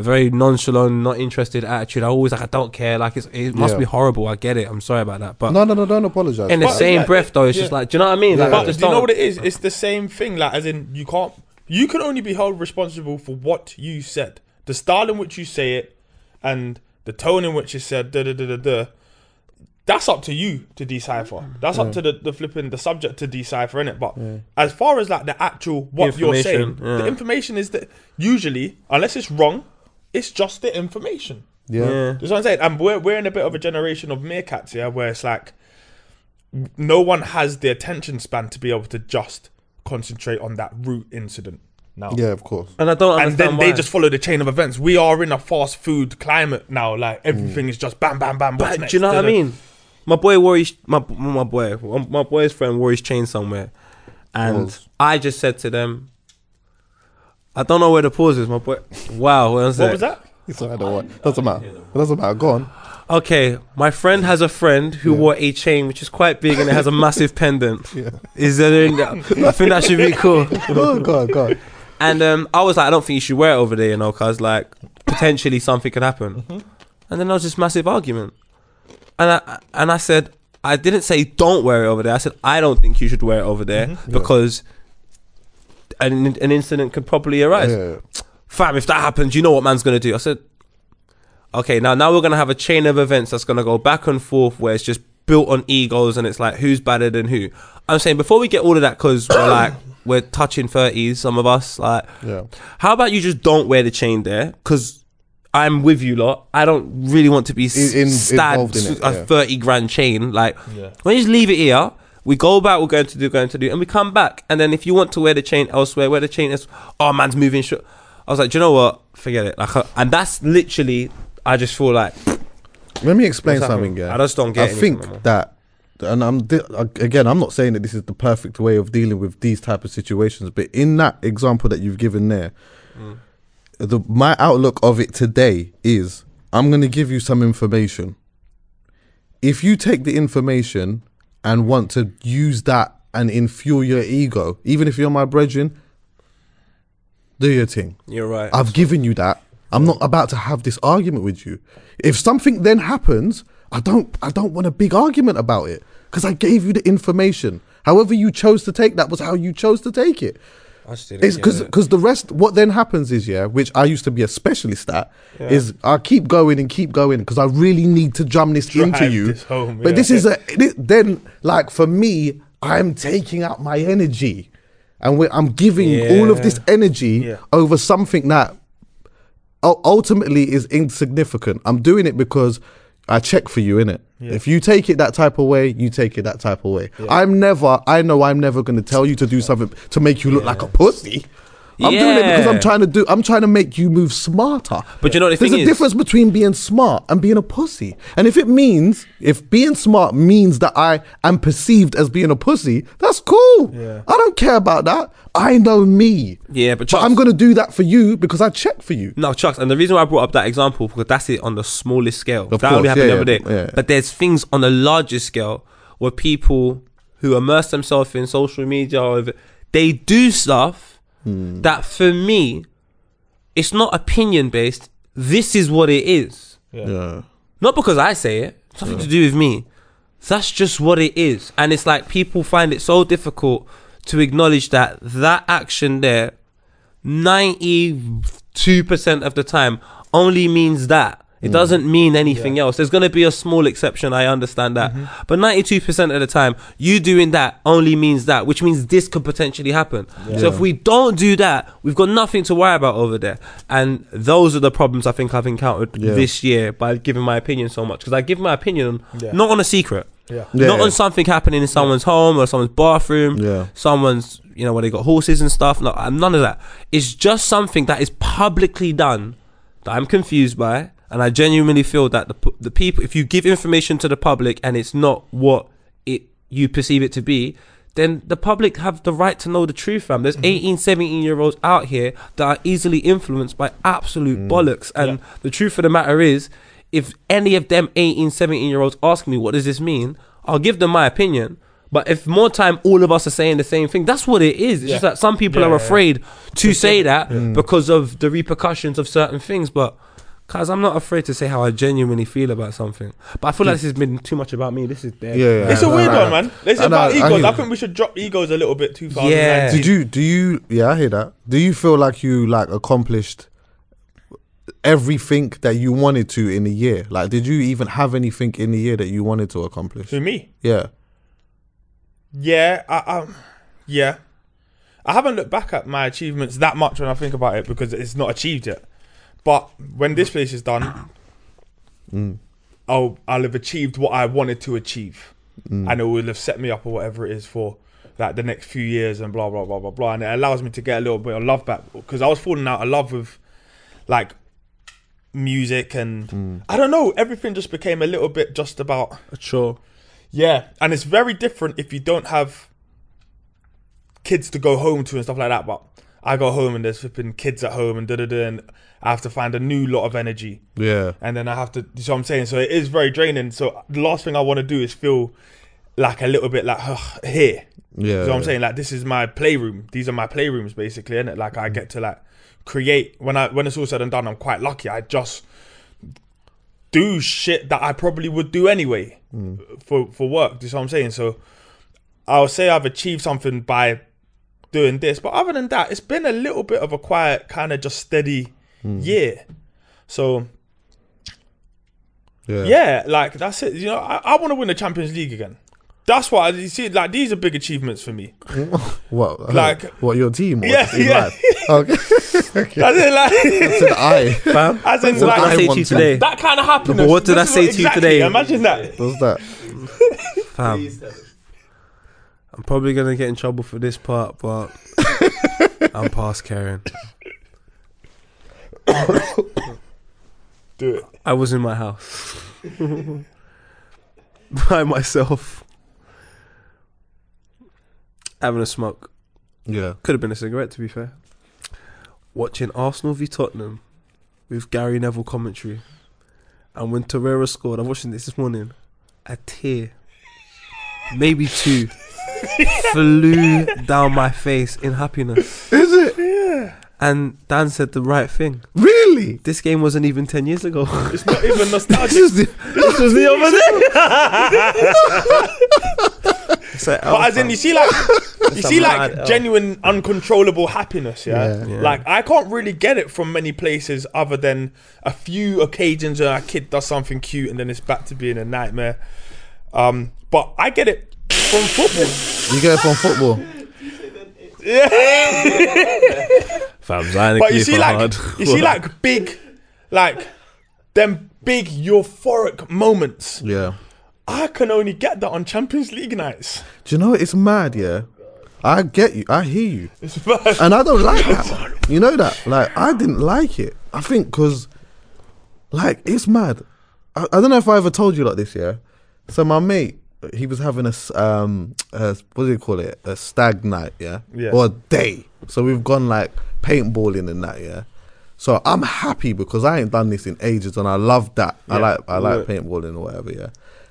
a very nonchalant, not interested attitude. I always like I don't care. Like it's, it must Yeah. be horrible. I get it. I'm sorry about that, but No, no, no, don't apologize. in the But, same yeah, breath though, it's yeah. just like, do you know what I mean? Like, Yeah. I But just do you know what it is? It's the same thing. Like, as in, you can't. You can only be held responsible for what you said, the style in which you say it, and the tone in which you said. Da da da da da. That's up to you to decipher. That's up to the, the flipping the subject to decipher in it. But as far as like the actual what you're saying, yeah. the information is that usually, unless it's wrong, it's just the information. yeah. yeah. That's what I'm saying. And we're, we're in a bit of a generation of meerkats, yeah, where it's like no one has the attention span to be able to just concentrate on that root incident now. Yeah, of course. and I don't understand. And then why. they just follow the chain of events. We are in a fast food climate now. Like everything mm. is just bam, bam, bam. What's But next? do you know what I Da-da. mean? My boy wore my my boy my boy's friend wore his chain somewhere, and Pause. I just said to them, "I don't know where the pause is." My boy, wow, what was What that? was that? It's all right, don't worry. Doesn't matter. Doesn't matter. Go on. Okay, my friend has a friend who Yeah. wore a chain which is quite big and it has a massive pendant. Yeah. Is there? I think that should be cool. Go on, go on, go on. And um, I was like, I don't think you should wear it over there, you know, cause like potentially something could happen. Mm-hmm. And then there was this massive argument, and I and I said I didn't say don't wear it over there. I said I don't think you should wear it over there Mm-hmm. because an an incident could probably arise. Yeah. Fam, if that happens, you know what man's gonna do. I said, okay, now now we're gonna have a chain of events that's gonna go back and forth where it's just built on egos and it's like who's better than who. I'm saying before we get all of that, because we're like we're touching thirties, some of us like. Yeah. How about you just don't wear the chain there? Because I'm with you lot. I don't really want to be In- in- stabbed involved in it, a 30 grand chain. Like, Yeah. when you just leave it here, we go back, we're going to do, going to do, and we come back. And then if you want to wear the chain elsewhere, wear the chain is, oh, man's moving short. I was like, do you know what? Forget it. Like, uh, and that's literally, I just feel like, Let me explain something. Yeah. I just don't get I think anything no more. that, and I'm again, I'm not saying that this is the perfect way of dealing with these type of situations, but in that example that you've given there, Mm. The my outlook of it today is I'm going to give you some information. If you take the information and want to use that and infuel your ego, even if you're my brethren, do your thing. you're right. I've given you that. I'm not about to have this argument with you. If something then happens, I don't I don't want a big argument about it because I gave you the information. However you chose to take that was how you chose to take it. I It's because because the rest what then happens is yeah, which I used to be a specialist at, is I keep going and keep going because I really need to drum this into you. this home, but yeah. this is a then like for me, I'm taking out my energy, and I'm giving all of this energy Yeah. over something that ultimately is insignificant. I'm doing it because I check for you in it. If you take it that type of way, you take it that type of way. I'm never. I know I'm never going to tell you to do something to make you look like a pussy. I'm doing it because I'm trying to do. I'm trying to make you move smarter. But you know the There's a is- difference between being smart and being a pussy. And if it means, if being smart means that I am perceived as being a pussy, that's cool. Yeah. I don't care about that. I know me. Yeah, but But I'm going to do that for you because I check for you. No, Chucks, and the reason why I brought up that example because that's it on the smallest scale. Of that only course, happened yeah, the other day. yeah. But there's things on a larger scale where people who immerse themselves in social media, or they do stuff Hmm. that for me, it's not opinion based. This is what it is. Yeah. Not because I say it. It's nothing to do with me. That's just what it is. And it's like people find it so difficult to acknowledge that that action there, 92% of the time only means that. It hmm. doesn't mean anything else. There's going to be a small exception. I understand that. Mm-hmm. But 92% of the time, you doing that only means that, which means this could potentially happen. So if we don't do that, we've got nothing to worry about over there. And those are the problems I think I've encountered Yeah. this year by giving my opinion so much. Because I give my opinion Yeah. not on a secret. Yeah. Yeah. Not on something happening in someone's home or someone's bathroom, Yeah. someone's, you know, where they got horses and stuff. No, none of that. It's just something that is publicly done that I'm confused by. And I genuinely feel that the, the people, if you give information to the public and it's not what it you perceive it to be, then the public have the right to know the truth, fam. There's mm-hmm. 18, 17 year olds out here that are easily influenced by absolute mm. bollocks. And the truth of the matter is, if any of them 18, 17 year olds ask me, what does this mean? I'll give them my opinion. But if more time all of us are saying the same thing, that's what it is. It's just that some people Yeah, are yeah, yeah. afraid to say that mm. because of the repercussions of certain things. But Cause I'm not afraid to say how I genuinely feel about something, but I feel like this has been too much about me. This is dead. Yeah, yeah. It's a weird one, man. It's I know, about I egos. hear I, think we should drop egos a little bit. 2019. Yeah. Did you? Do you? Yeah, I hear that. Do you feel like you like accomplished everything that you wanted to in a year? Like, did you even have anything in the year that you wanted to accomplish? To me, Yeah. yeah, I, um, yeah. I haven't looked back at my achievements that much when I think about it because it's not achieved yet. But when this place is done, mm. I'll I'll have achieved what I wanted to achieve, mm. and it will have set me up or whatever it is for like the next few years and blah blah blah blah blah. And it allows me to get a little bit of love back because I was falling out of love with like music and mm. I don't know. Everything just became a little bit just about Sure. yeah, and it's very different if you don't have kids to go home to and stuff like that. But I got home and there's flipping kids at home and da da da, and I have to find a new lot of energy, Yeah. and then I have to. So I'm saying, so it is very draining. So the last thing I want to do is feel like a little bit like "Ugh, here. Yeah. So I'm saying like this is my playroom. These are my playrooms basically, and like I get to like create when I when it's all said and done. I'm quite lucky. I just do shit that I probably would do anyway hmm. for for work. Do you know what I'm saying? So I'll say I've achieved something by doing this, but other than that, it's been a little bit of a quiet, kind of just steady hmm. year. So Yeah. yeah, like that's it. You know, I, I want to win the Champions League again. That's why you see. Like these are big achievements for me. What? Like- what? Your team? Or Yeah, just in yeah. Okay. okay. As in, like, Said I. Fam, as in, what did I like, say want to you today? that kind of happiness. but what did I say to you exactly, today? Imagine that. What's that? Fam, Please tell us. I'm probably gonna get in trouble for this part, but I'm past caring. Do it. I was in my house by myself, having a smoke. Yeah. Could have been a cigarette, to be fair. Watching Arsenal v Tottenham with Gary Neville commentary, and when Torreira scored, I'm watching this this morning. A tear, maybe two, flew down my face in happiness. Is it Yeah. And Dan said the right thing. really? This game wasn't even ten years ago. It's not even This nostalgic. is the, this was the other day. It's like, But as in, you see, like, you see, like, mad genuine, uncontrollable happiness. Yeah? Yeah. Yeah. Like, I can't really get it from many places other than a few occasions where a kid does something cute and then it's back to being a nightmare. Um, but I get it from football. you get it from football. Fam, Zion But you see, like, you see, like, big, like, them big euphoric moments. Yeah. I can only get that on Champions League nights. Do you know it's mad? Yeah. I get you. I hear you. It's bad. and I don't like that. You know that? Like, I didn't like it. I think because, like, it's mad. I, I don't know if I ever told you like this, yeah? So, my mate, he was having a, um, a, what do you call it? A stag night, yeah? Yeah. Or a day. So, we've gone like paintballing and that, yeah? So, I'm happy because I ain't done this in ages and I love that. I like I like Yeah. paintballing or whatever, yeah?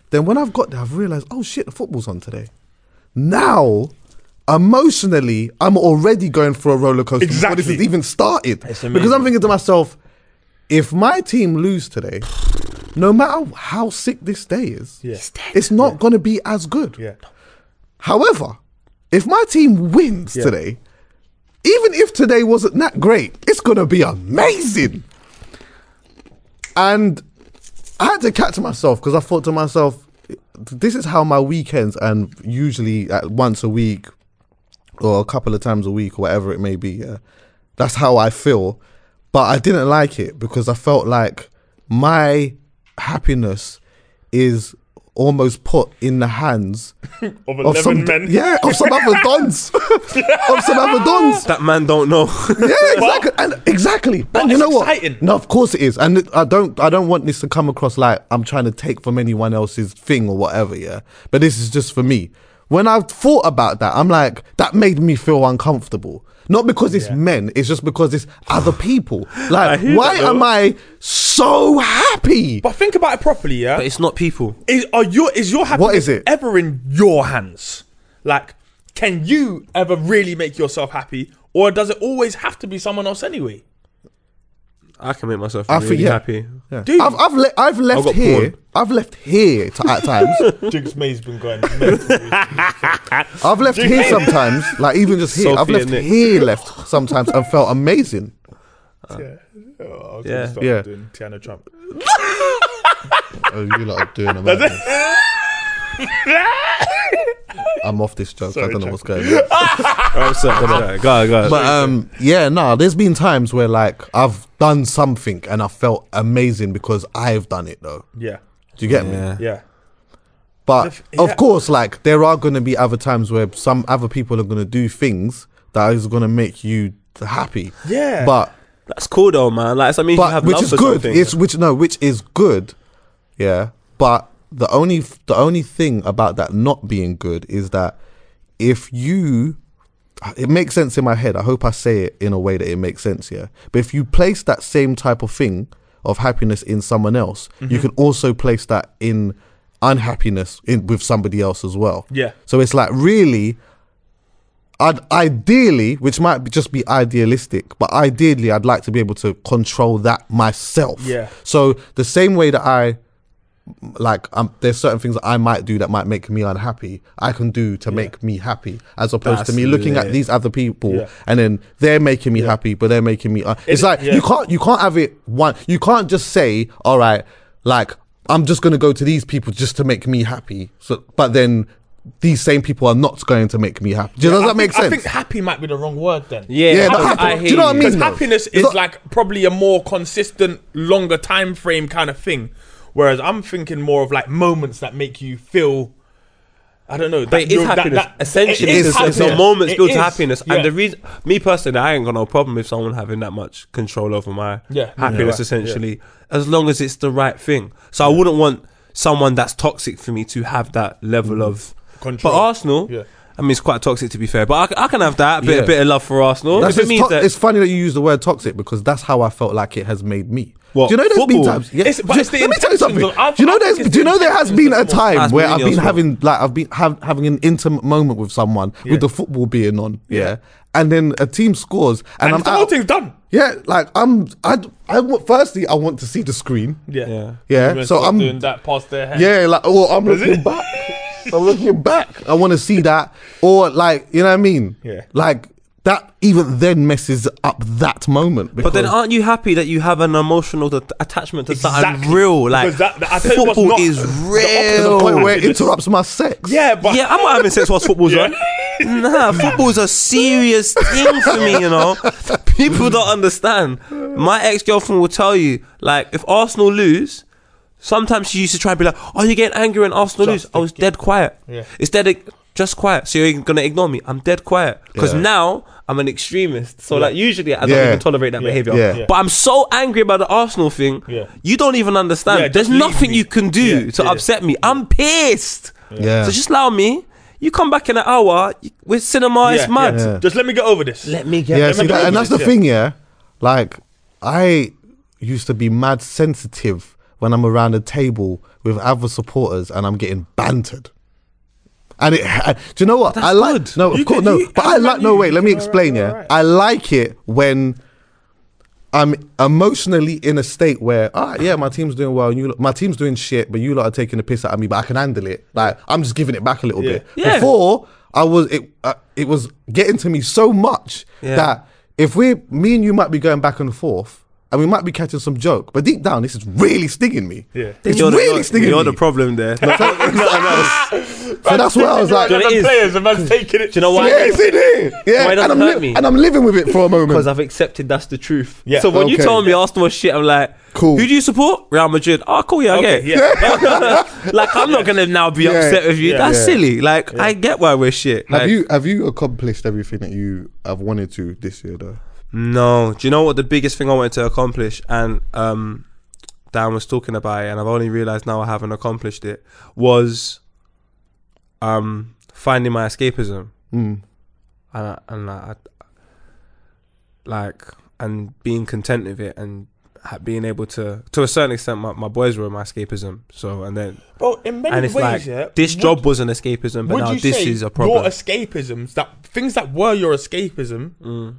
Then, when I've got there, I've realized, oh shit, the football's on today. Now, emotionally, I'm already going for a roller coaster before this has even started. Because. I'm thinking to myself, if my team lose today, no matter how sick this day is, Yeah. it's not going to be as good. Yeah. However, if my team wins Yeah. today, even if today wasn't that great, it's gonna be amazing. And I had to catch myself because I thought to myself, this is how my weekends and usually at once a week or a couple of times a week or whatever it may be. Yeah, that's how I feel. But I didn't like it because I felt like my happiness is almost put in the hands Of of some men. yeah of some other dons. Of some other dons. That man don't know. yeah exactly and exactly. and you it's know what? no of course it is. And it- i don't i don't want this to come across like i'm trying to take from anyone else's thing or whatever yeah? But this is just for me. When i've thought about that i'm like that made me feel uncomfortable not because it's men it's just because it's other people like hear why that, though. am i so happy But think about it properly, yeah. but it's not people. is are your is your happiness What is it? ever in your hands? Like, can you ever really make yourself happy, or does it always have to be someone else anyway? I can make myself I really think, yeah. happy. Yeah. Dude. I've I've, le- I've left got here. porn. I've left here to, at times. Jinx May's been going. mental. I've left here sometimes, like even just here. I've left and Nick. here left sometimes and felt amazing. yeah. Oh, I was Yeah. gonna start Yeah. doing Tiana Trump. Oh, you lot are doing amazing. I'm off this joke. I don't know Chuck. what's going on. I'm sorry. sorry. Go on, go on. But um, yeah, no. There's been times where like I've done something and I felt amazing because I've done it though. Yeah, Do you get me? yeah. yeah. But If- of course, like there are going to be other times where some other people are going to do things that is going to make you happy. Yeah. But That's cool though, man. Like, I mean, you but have which love is for good. something. It's which no, which is good. Yeah, but the only the only thing about that not being good is that if you, it makes sense in my head. I hope I say it in a way that it makes sense. Yeah, but if you place that same type of thing of happiness in someone else, Mm-hmm. you can also place that in unhappiness in with somebody else as well. Yeah. So it's like really, I'd ideally, which might be, just be idealistic, but ideally, I'd like to be able to control that myself. Yeah. So the same way that I, like, um, there's certain things that I might do that might make me unhappy. I can do to make me happy, as opposed to me looking at these other people Yeah. and then they're making me happy, but they're making me. Uh, it's It- like yeah. you can't you can't have it one. You can't just say, all right, like I'm just gonna go to these people just to make me happy. So, but then these same people are not going to make me happy. Does I that think- make sense? I sense? think happy might be the wrong word then. yeah, Yeah, but I, happy- I do you know what I mean? Because happiness is not- like probably a more consistent, longer time frame kind of thing. Whereas I'm thinking more of like moments that make you feel. I don't know. But that it is you're- that- happiness. that- Essentially, it is it's, it's a happiness. moment's It built to happiness. yeah. And the reason, me personally, I ain't got no problem with someone having that much control over my Yeah, happiness. yeah. essentially, as long as it's the right thing. So I wouldn't want someone that's toxic for me to have that level mm. of Control. But Arsenal, Yeah. I mean, it's quite toxic to be fair. But I can have that a bit, Yeah. a bit of love for Arsenal. That's if it it's, means to- that it's funny that you use the word toxic because that's how I felt like it has made me. What, Do you know there's been times? Yeah. It's- but Do- it's the let me tell you something. of- I've- do you know I think there's? it's Do you the know there has intentions been a that's more- time That's where I've been fault. having like I've been have, having an intimate moment with someone with the football being on, yeah, and then a team scores and, And I'm the whole out. thing's done. Yeah, like I'm. I. I. want- Firstly, I want to see the screen. Yeah. Yeah. Yeah, Women so start I'm- doing that past their head. Yeah, like oh, I'm looking back. I'm looking back. I want to see that, or like you know what I mean? Yeah. Like that. Even then messes up that moment. But then, aren't you happy that you have an emotional t- attachment to something real? Like that- that- I tell you what's football not- is the to the real. point where it interrupts my sex. Yeah, but Yeah, I'm not having sex whilst football's Yeah. on. Nah, football's a serious thing for me, you know. People don't understand. My ex girlfriend will tell you, like, if Arsenal lose, sometimes she used to try and be like, "Oh, you're getting angry when Arsenal lose?" I was dead quiet. Yeah. It's dead, just quiet. So you're gonna ignore me? I'm dead quiet because Yeah. now I'm an extremist. So like, usually I don't Yeah. even tolerate that Yeah. behavior. Yeah. Yeah. But I'm so angry about the Arsenal thing. Yeah. You don't even understand. Yeah, There's nothing me. you can do Yeah, to yeah. upset me. I'm pissed. Yeah. So just allow me. You come back in an hour you- with cinema. yeah, it's mad. yeah. Yeah. Just let me get over this. Let me get. yeah, let see me that, go and that's the this, yeah. thing, yeah. Like I used to be mad sensitive when I'm around a table with other supporters and I'm getting bantered. And it, do you know what? That's I like good. no, of You course, can- no. you- but I I like no. Wait, let me explain. alright, Yeah, alright. I like it when I'm emotionally in a state where, ah, yeah, my team's doing well, and you, lot- my team's doing shit, but you lot are taking the piss out of me, but I can handle it. Like I'm just giving it back a little Yeah. bit. Yeah. Before I was, it, uh, it was getting to me so much Yeah. that if we, me and you, might be going back and forth. And we might be catching some joke, but deep down, this is really stinging me. Yeah. it's you're the, really you're, stinging you're me. the problem there. Not- so that's why I was like, Do you know it is? players, and man's taking it. Do you know why? yeah, it's in here. Yeah, Why and I'm, doesn't hurt me? and I'm living with it for a moment. Because I've accepted that's the truth. Yeah. So when you told me Arsenal was shit, I'm like, Cool. Who do you support? Real Madrid. Oh, cool. Yeah, Okay, okay. yeah. like I'm not gonna now be Yeah. upset with you. Yeah. That's Yeah. silly. Like I get why we're shit. Have Like, you have you accomplished everything that you have wanted to this year though? No. Do you know what the biggest thing I wanted to accomplish? And um, Dan was talking about it, and I've only realized now I haven't accomplished it. Was um finding my escapism. Mm. and I, and I, like and being content with it and ha- being able to to a certain extent my, my boys were my escapism so and then well, in many and it's ways, like yeah. this would- job was an escapism but now this is a problem. Your escapisms, that things that were your escapism, Mm.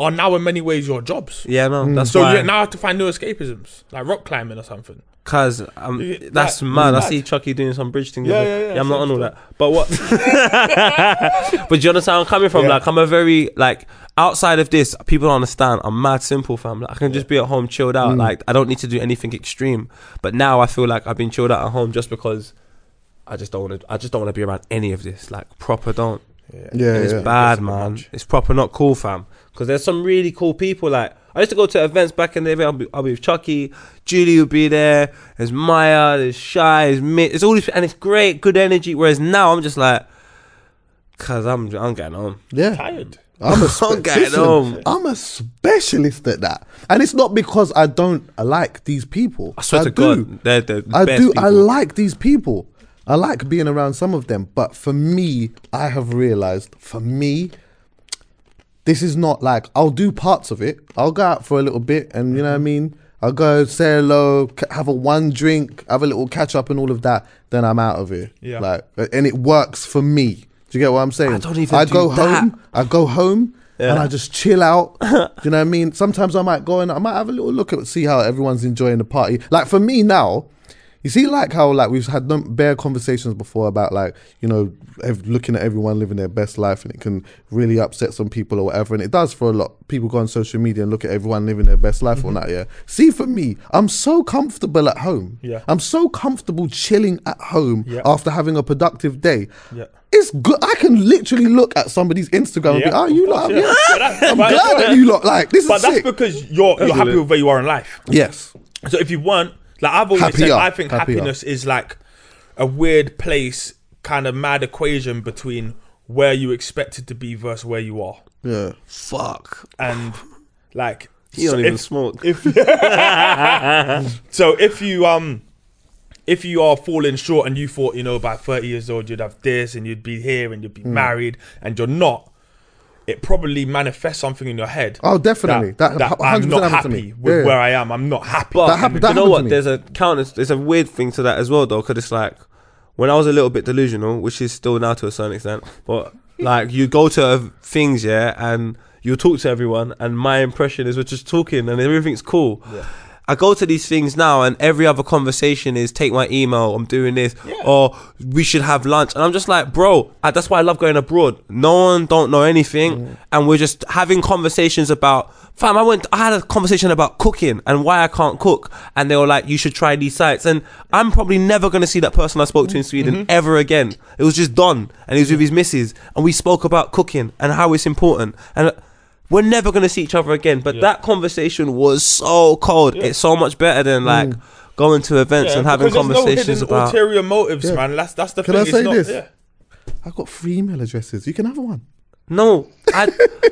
Are now in many ways your jobs. yeah no that's So why you now have to find new escapisms, like rock climbing or something. Cause um, Yeah, that's that- mad. I see Chuckie doing some bridge thing. Yeah, Yeah, yeah, yeah, I'm not on same all that. But what? but do you understand where I'm coming from? Yeah. Like I'm a very like outside of this, people don't understand. I'm mad simple, fam. Like, I can just be at home chilled Mm. out. Like I don't need to do anything extreme. But now I feel like I've been chilled out at home just because I just don't want to. I just don't want to be around any of this. Like proper don't. Yeah, And it's yeah. bad, It's man. much. It's proper not cool, fam. Because there's some really cool people. Like I used to go to events back in the day. I'll be, I'll be with Chuckie, Julie would be there. There's Maya, there's Shy, there's Mitt. It's all these, and it's great, good energy. Whereas now I'm just like, cause I'm I'm getting home. yeah. Tired. I'm a I'm spe- getting listen, home. I'm a specialist at that, and it's not because I don't like these people. I swear to do. God, they're the I best do. people. I like these people. I like being around some of them, but for me, I have realized for me, this is not like I'll do parts of it. I'll go out for a little bit, and you know what I Mm-hmm. mean. I'll go say hello, have a one drink, have a little catch up, and all of that. Then I'm out of here. Yeah. like, and it works for me. Do you get what I'm saying? I don't even I do go that. home. I go home. And Yeah. I just chill out. Do you know what I mean? Sometimes I might go and I might have a little look at see how everyone's enjoying the party. Like for me now, you see, like how like we've had bare conversations before about like you know ev- looking at everyone living their best life, and it can really upset some people or whatever, and it does for a lot. People go on social media and look at everyone living their best life or mm-hmm. not. Yeah. See, for me, I'm so comfortable at home. Yeah. I'm so comfortable chilling at home Yeah. after having a productive day. Yeah. It's good. I can literally look at somebody's Instagram and be, Yeah, oh, you lot, yeah. yeah. I'm glad that you lot like this. But that's sick. because you're you're happy with where you are in life. yes. So if you weren't, like I've always Happier. said, I think Happier. happiness is like a weird place, kind of mad equation between where you expected to be versus where you are, Yeah. Fuck. and like You don't so even if- smoke. If so, if you um, if you are falling short and you thought you know by thirty years old you'd have this and you'd be here and you'd be married and you're not, it probably manifests something in your head. Oh, definitely. That- that, that I'm not happened to happy me. with Yeah. where I am. I'm not happy. But That happened- you know what? to me. There's a counter. There's a weird thing to that as well, though, because it's like when I was a little bit delusional, which is still now to a certain extent. But like you go to uh, things, yeah, and you talk to everyone, and my impression is we're just talking, and everything's cool. I go to these things now, and every other conversation is take my email. I'm doing this, or we should have lunch, and I'm just like, bro. I, that's why I love going abroad. No one don't know anything, and we're just having conversations about. Fam, I went. I had a conversation about cooking and why I can't cook, and they were like, "You should try these sites." And I'm probably never going to see that person I spoke to in Sweden mm-hmm. ever again. It was just Don, and he was with his missus, and we spoke about cooking and how it's important, and we're never going to see each other again. But that conversation was so cold. It's so much better than like mm. going to events Yeah, and having conversations no about. ulterior motives, Yeah. man. That's that's the Can thing. I it's say not, this? Yeah. I got three email addresses. You can have one. No, I,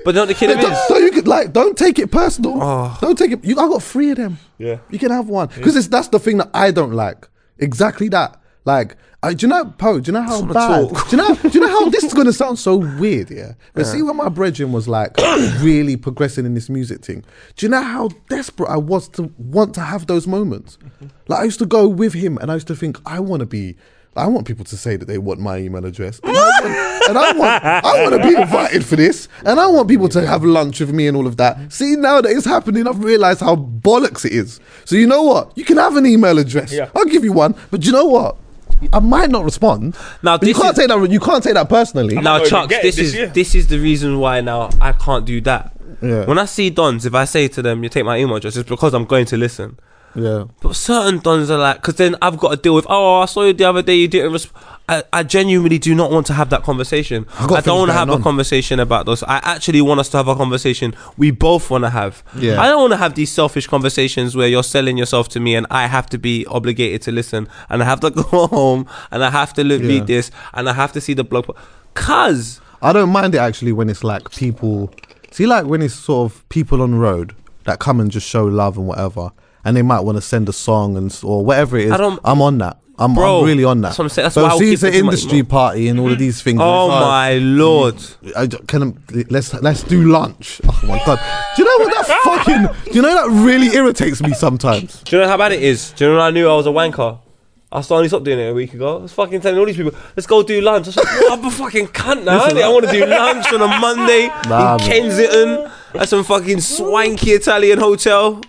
but not the kid Don't, is. don't- you could like don't take it personal. Oh. Don't take it. You, I got three of them. Yeah. You can have one because it's that's the thing that I don't like. Exactly that. Like, I, do you know, Poe? Do you know how bad? talk. Do you know? Do you know how this is gonna sound so weird? Yeah. But see, when my brethren was like really progressing in this music thing, do you know how desperate I was to want to have those moments? Mm-hmm. Like, I used to go with him, and I used to think I want to be I want people to say that they want my email address, and I want, and I want, I want to be invited for this, and I want people to have lunch with me and all of that. Mm-hmm. See, now that it's happening, I've realised how bollocks it is. So you know what? You can have an email address. Yeah. I'll give you one, but you know what? I might not respond. Now, But you can't is- take that. You can't take that personally. not Now, Chuck, this this is year. this is the reason why now I can't do that. Yeah. When I see dons, if I say to them, "You take my email address," it's because I'm going to listen. Yeah. But certain dons are like, because then I've got to deal with. Oh, I saw you the other day. You didn't. Resp-. I, I genuinely do not want to have that conversation. I, don't want to have going a conversation about those. I actually want us to have a conversation we both want to have. Yeah. I don't want to have these selfish conversations where you're selling yourself to me and I have to be obligated to listen and I have to go home and I have to look, Yeah. read this and I have to see the blog. Cause I don't mind it actually when it's like people see like when it's sort of people on the road that come and just show love and whatever, and they might want to send a song and or whatever it is. I don't- I'm on that. I'm, Bro, I'm really on that. that's what I'm saying. That's why I'll keep it's an it to my industry party and all of these things. oh It's like, my lord. I d- can let's let's do lunch. Oh my god! Do you know what that fucking? Do you know that really irritates me sometimes? Do you know how bad it is? Do you know when I knew I was a wanker? I started stopped doing it a week ago. I was fucking telling all these people, let's go do lunch. I was like, "What? I'm a fucking cunt now. I want to do lunch on a Monday Nah, in man. Kensington at some fucking swanky Italian hotel.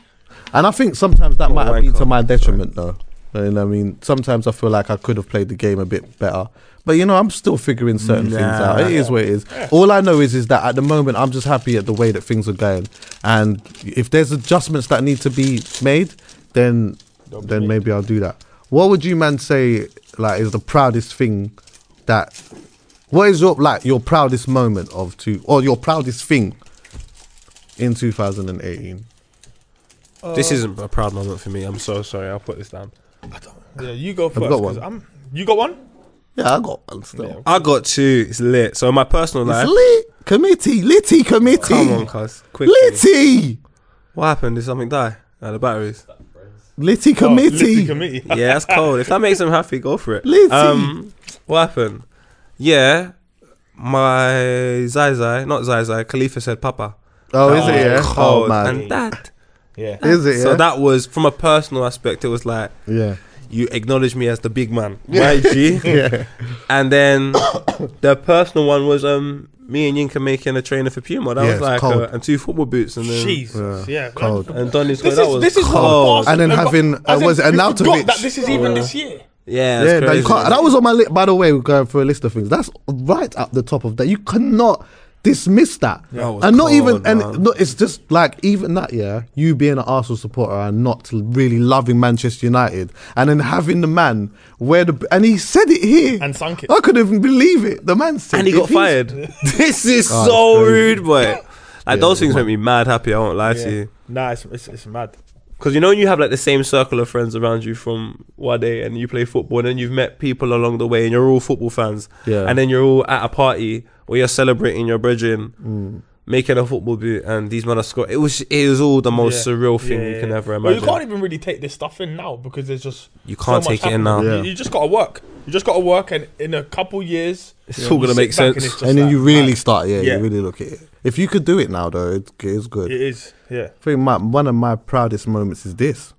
And I think sometimes that might have been wanker. to my detriment, though. And I mean, sometimes I feel like I could have played the game a bit better. But you know, I'm still figuring certain things Nah. out. It is what it is. All I know is is that at the moment I'm just happy at the way that things are going. And if there's adjustments that need to be made, then then maybe I'll do that. What would you man say like is the proudest thing that what is your like your proudest moment of two or your proudest thing in 2018? this isn't a proud moment for me. I'm so sorry. I'll put this down. Yeah, you go first. got 'cause one. I'm, you got one? Yeah, I got one still. I got two. It's lit. So in my personal It's life, lit committee, litty committee, come on, cuz quickly. litty, What happened? Did something die? Uh, the batteries. litty Oh, committee. Litty committee. yeah, that's cold. If that makes him happy, go for it. Litty. Um, what happened? Yeah, my Zai Zai, not Zai Zai, Khalifa said Papa. oh, is it? Yeah. Oh Cold. man, And that. Yeah. is it? Yeah. So that was, from a personal aspect, it was like, yeah. you acknowledge me as the big man. My G. Yeah. And then the personal one was um me and Yinka making a trainer for Puma. That Yeah, was like, cold. uh, and two football boots. And then, Jesus. Yeah. man. Cold. and Donny's This that is, was this is cold. And then uh, having, as uh, in, was it you forgot Arnautovic? That this is even this year. Yeah, Yeah, that's no, you can't, that was on my list. By the way, we're going through a list of things. That's right up the top of that. You cannot dismiss that, That was and not even cold, and no, it's just like even that. Yeah, you being an Arsenal supporter and not really loving Manchester United, and then having the man where the and he said it here And sunk it. I couldn't even believe it. The man said and he got fired. this is Oh, so it's crazy. rude, boy. Like those things make me mad happy. I won't lie to you. Nah, it's, it's, it's mad. Because you know you have like the same circle of friends around you from Wade and you play football and then you've met people along the way and you're all football fans. Yeah. And then you're all at a party where you're celebrating your brethren Mm. Making a football boot and these men are scoring. It was it was all the most Yeah. surreal thing Yeah, you can yeah. ever Well, imagine. you can't even really take this stuff in now because there's just You can't so much take it in now. Yeah. You, you just got to work. You just got to work, and in a couple years, It's all gonna make sense. And, and then like, you really mad. start. Yeah, Yeah. you really look at it. If you could do it now, though, it, it is good. It is. Yeah. I think my, one of my proudest moments is this.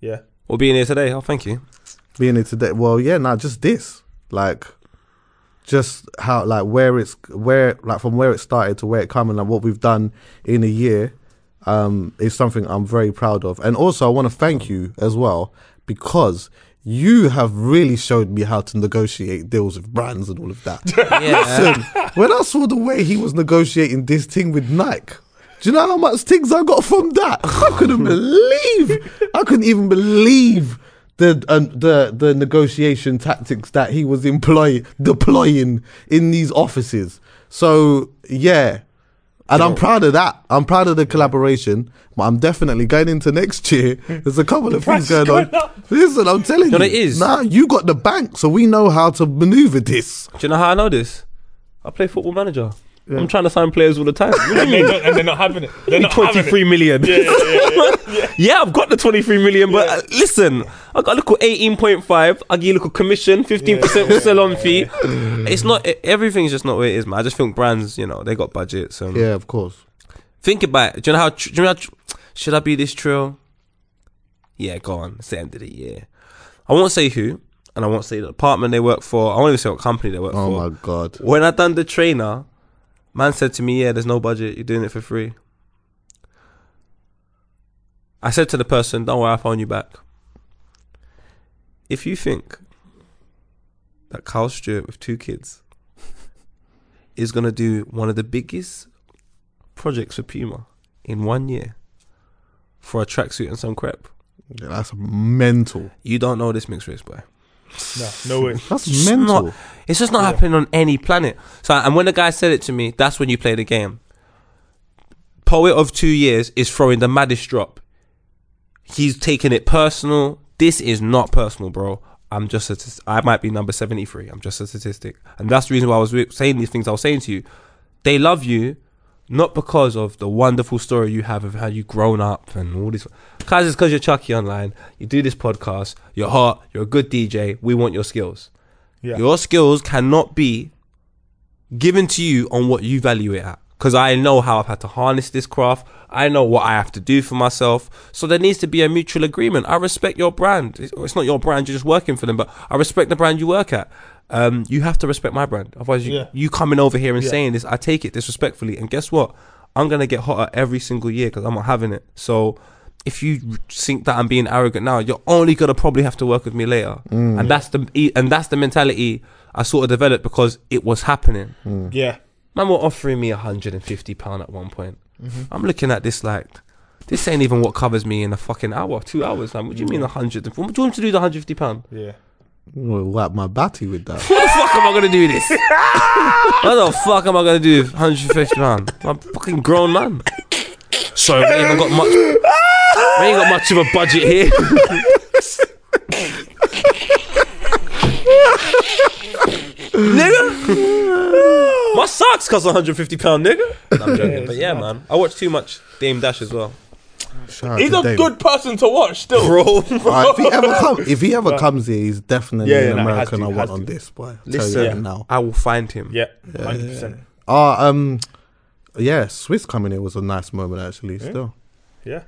Yeah. Well, being here today, oh, thank you. being here today. Well, yeah, not just this. Like, just how like where it's where like from where it started to where it come and like what we've done in a year um is something I'm very proud of. And also I want to thank you as well because you have really showed me how to negotiate deals with brands and all of that. Yeah. Listen, when I saw the way he was negotiating this thing with Nike, do you know how much things I got from that? I couldn't believe. I couldn't even believe the uh, the the negotiation tactics that he was employ deploying in these offices. So yeah. And I'm proud of that. I'm proud of the collaboration. But I'm definitely going into next year. There's a couple of things is going on. going up. Listen, I'm telling you. No, it is. Nah, you got the bank, so we know how to maneuver this. Do you know how I know this? I play football manager. I'm trying to sign players all the time. and, they're not, and they're not having it. They're not having it. 23 million. Yeah, yeah, yeah, yeah. Yeah, I've got the 23 million, but uh, listen, I got a little 18.5. I give you a little commission, 15% sell-on fee. It's not, e- everything's just not where it is, man. I just think brands, you know, they got budgets. And Yeah, of course. Think about it. Do you know how, tr- do you know how tr- should I be this trill? Yeah, go on. It's the end of the year. I won't say who. and I won't say the department they work for. I won't even say what company they work for. Oh for. my god. When I done the trainer, man said to me, "Yeah, there's no budget. You're doing it for free." I said to the person, "Don't worry, I'll phone you back." If you think that Carl Stewart with two kids is gonna do one of the biggest projects for Puma in one year for a tracksuit and some crepe, Yeah, that's mental. you don't know this mixed race boy. No, no way. That's It's mental. not- It's just not happening on any planet. So, and when the guy said it to me, that's when you play the game. Poet of two years is throwing the maddest drop. He's taking it personal. This is not personal, bro. I'm just a. st- I might be number seventy three. I'm just a statistic, and that's the reason why I was saying these things. I was saying to you, they love you, not because of the wonderful story you have of how you've grown up and all this. Guys, it's because you're Chuckie online. You do this podcast. You're hot. You're a good DJ. We want your skills. Yeah. Your skills cannot be given to you on what you value it at. Because I know how I've had to harness this craft. I know what I have to do for myself. So there needs to be a mutual agreement. I respect your brand. It's, it's not your brand, you're just working for them, but I respect the brand you work at. Um, you have to respect my brand. Otherwise, you, Yeah. you coming over here and Yeah. saying this, I take it disrespectfully. And guess what? I'm going to get hotter every single year because I'm not having it. So if you think that I'm being arrogant now, you're only going to probably have to work with me later. Mm. And that's the e, and that's the mentality I sort of developed because it was happening. Mm. Yeah. Man were offering me hundred and fifty pound at one point. Mm-hmm. I'm looking at this like this ain't even what covers me in a fucking hour, two hours. Like, what do you mean a hundred? What do you want me to do the hundred fifty pound? Yeah. Well, wipe my batty with that. What the fuck am I gonna do this? what the fuck am I gonna do with hundred and fifty pound? I'm fucking grown man. Sorry, we ain't even got much. We ain't got much of a budget here. nigga, my socks cost 150 pound, nigga. No, I'm joking, but yeah, man, I watch too much Dame Dash as well, Shout out He's to a Dave. good person to watch still. bro. Alright, if he ever come, if he ever comes here, he's definitely Yeah, yeah, an no, he has American to, I he want on to. this boy. I'll Listen, tell you yeah. that now. I will find him. Yeah. 100%. Ah, um, yeah, Swiss coming here was a nice moment actually. Still, Yeah.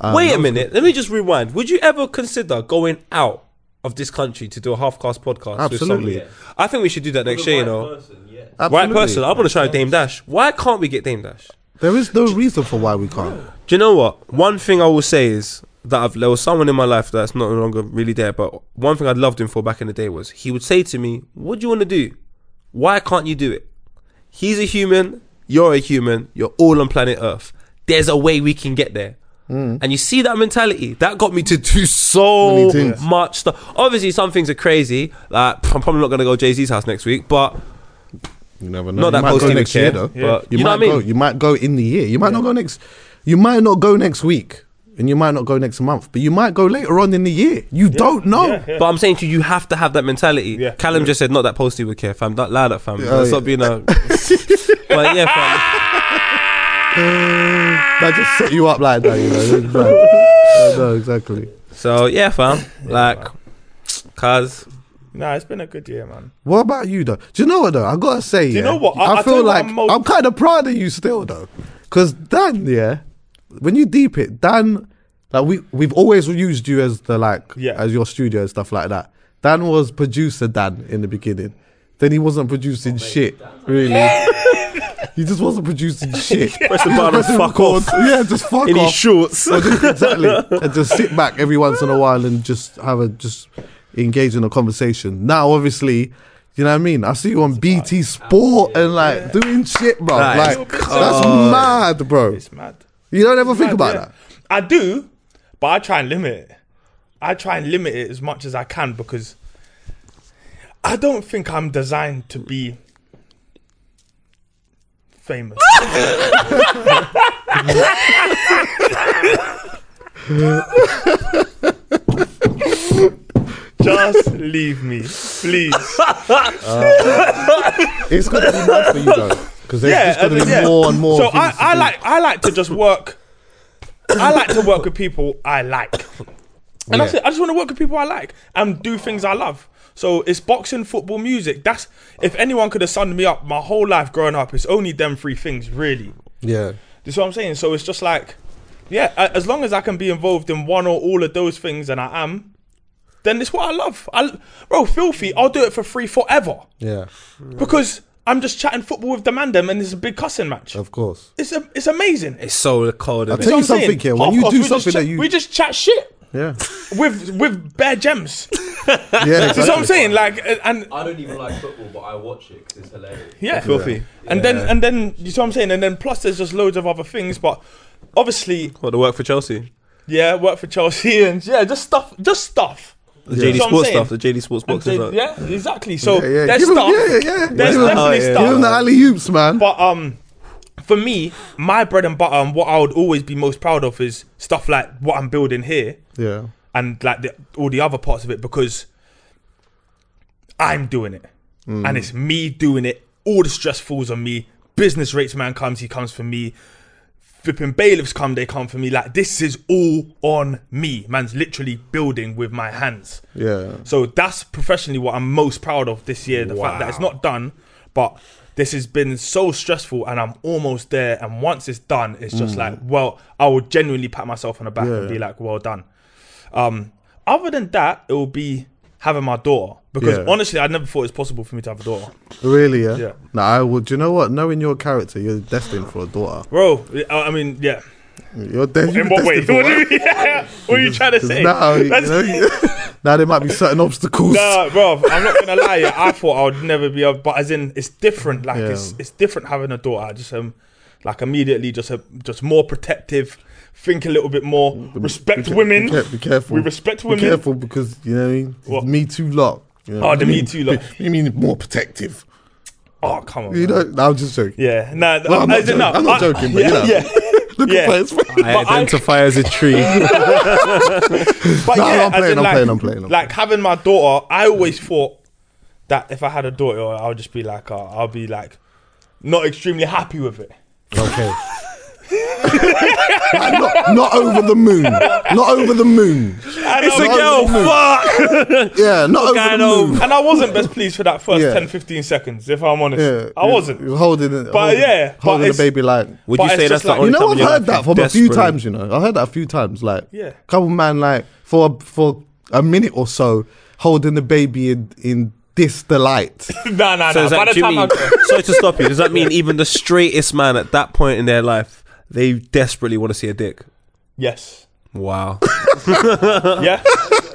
Um, Wait a minute. Let me just rewind. Would you ever consider going out of this country to do a Halfcast podcast? Absolutely. With somebody? I think we should do that next year. You know, Person, yes. right Absolutely. person. I want to try Dame Dash. Why can't we get Dame Dash? There is no reason for why we can't. Do you know what? One thing I will say is that I've, there was someone in my life that's not no longer really there. But one thing I loved him for back in the day was he would say to me, "What do you want to do? Why can't you do it? He's a human. You're a human. You're all on planet Earth. There's a way we can get there." Mm. And you see that mentality that got me to do so much stuff. Obviously, some things are crazy. Like I'm probably not going to go Jay Z's house next week, but You never know. not you that might posty go next care. year though. But You, you, know might what I go. You might go in the year. You might not go next. You might not go next week, and you might not go next month. But you might go later on in the year. You don't know. Yeah, yeah. But I'm saying to you, you have to have that mentality. Yeah. Callum just said, not that posty would care, fam. Don't lie that, fam. Oh, Let's yeah. not being a. but yeah, fam. Mm. That just set you up like that. You know. It's bad. I exactly. So yeah, fam. Like, cause Nah, it's been a good year, man. What about you though? Do you know what though? I gotta say, Do you yeah, know what? I- I, I'll feel like I'm most- I'm kind of proud of you still though, because Dan, yeah, when you deep it, Dan, like we we've always used you as the like Yeah. as your studio and stuff like that. Dan was producer Dan in the beginning. Then he wasn't producing oh, shit, really. he just wasn't producing shit. press the button and fuck Record- off Yeah, just fuck in his off. shorts. exactly. And just sit back every once in a while and just have a just engage in a conversation. Now, obviously, you know what I mean. I see you on BT Sport and like doing shit, bro. That is like cold. that's oh. mad, bro. It's mad. You don't ever think Mad, about yeah. that. I do, but I try and limit it. I try and limit it as much as I can because I don't think I'm designed to be famous. Just leave me, please. Uh, it's gonna be mad for you though, because there's Yeah, just gonna be yeah. more and more. So things I, to I do. like I like to just work. I like to work with people I like, and that's Yeah. it. I just want to work with people I like and do things I love. So it's boxing, football, music. That's if anyone could have summed me up my whole life growing up, it's only them three things really. Yeah, This is what I'm saying. So it's just like, yeah, as long as I can be involved in one or all of those things, and I am, then it's what I love. I, bro, filthy. I'll do it for free forever Yeah, because I'm just chatting football with the man them, and it's a big cussing match. of course. It's a, it's amazing. It's so cold. I'll tell you That's what I'm something saying. here. When Half you do something chat- that you, we just chat shit yeah, with with bare gems. yeah, That's what I'm saying. Like, uh, and I don't even like football, but I watch it because it's hilarious. yeah, Filthy. And then and then you see what I'm saying. And then plus there's just loads of other things, but obviously, What the work for Chelsea? yeah, work for Chelsea and yeah, just stuff, just stuff. The Yeah. JD That's Sports stuff. The JD Sports boxes. they- like- yeah, exactly. So Yeah, yeah. there's Give him- stuff. yeah, yeah, yeah. There's Give him- definitely yeah. stuff. Give him the alley oops, man. But um, for me, my bread and butter and what I would always be most proud of is stuff like what I'm building here yeah, and like the, all the other parts of it because I'm doing it mm. and it's me doing it. All the stress falls on me. Business rates man comes, he comes for me. Flipping bailiffs come, they come for me. Like this is all on me. Man's literally building with my hands. yeah. So that's professionally what I'm most proud of this year. The fact that it's not done, but this has been so stressful and I'm almost there. And once it's done, it's just like, well, I will genuinely pat myself on the back and be like, well done. Um, other than that, it will be having my daughter because Yeah. honestly, I never thought it was possible for me to have a daughter, Really, yeah. Yeah. I would. You know what? Knowing your character, you're destined for a daughter. bro. I I mean, yeah. You're de- In what way? What, you, yeah. what are you trying to say? Now, you know, now there might be certain obstacles. Nah, bro, I'm not gonna lie. Yeah, I thought I would never be able, but as in, it's different. Like Yeah. it's it's different having a daughter. I just um, like immediately just a, just more protective. Think a little bit more. Respect Be women. Be, be careful. We respect women. Be careful because you know what I mean? What? Me too lot. You know, Oh, the Me mean- Too lot. You mean more protective? Oh come on. You man. know? No, I'm just joking. Yeah, nah. Well, I'm not joking. no, I'm not I- joking, but yeah, you know. yeah. Look Yeah. at his. I But I- identify as a tree. But No, yeah, I'm as playing, in, I'm like, playing, I'm playing, I'm like having my daughter, I always thought that if I had a daughter, I'll just be like, uh, I'll be like, not extremely happy with it. Okay. Like, not, not over the moon. Not over the moon. it's a girl. Fuck. Yeah, not over going the moon. And I wasn't best pleased for that first Yeah. 10, 15 seconds, if I'm honest. Yeah, I wasn't. You're holding it, But holding, yeah, but holding the it's- baby like. Would But you it's say just that's the like- only You know, time I've in your heard life that you from a few desperately- times. You know, I heard that a few times. Like, Yeah. couple man like for for a minute or so holding the baby in in this delight. Nah, nah, So nah. is By that, the time Jimmy, I, sorry to stop you. Does that mean even the straightest man at that point in their life, they desperately want to see a dick? yes, Wow. yeah,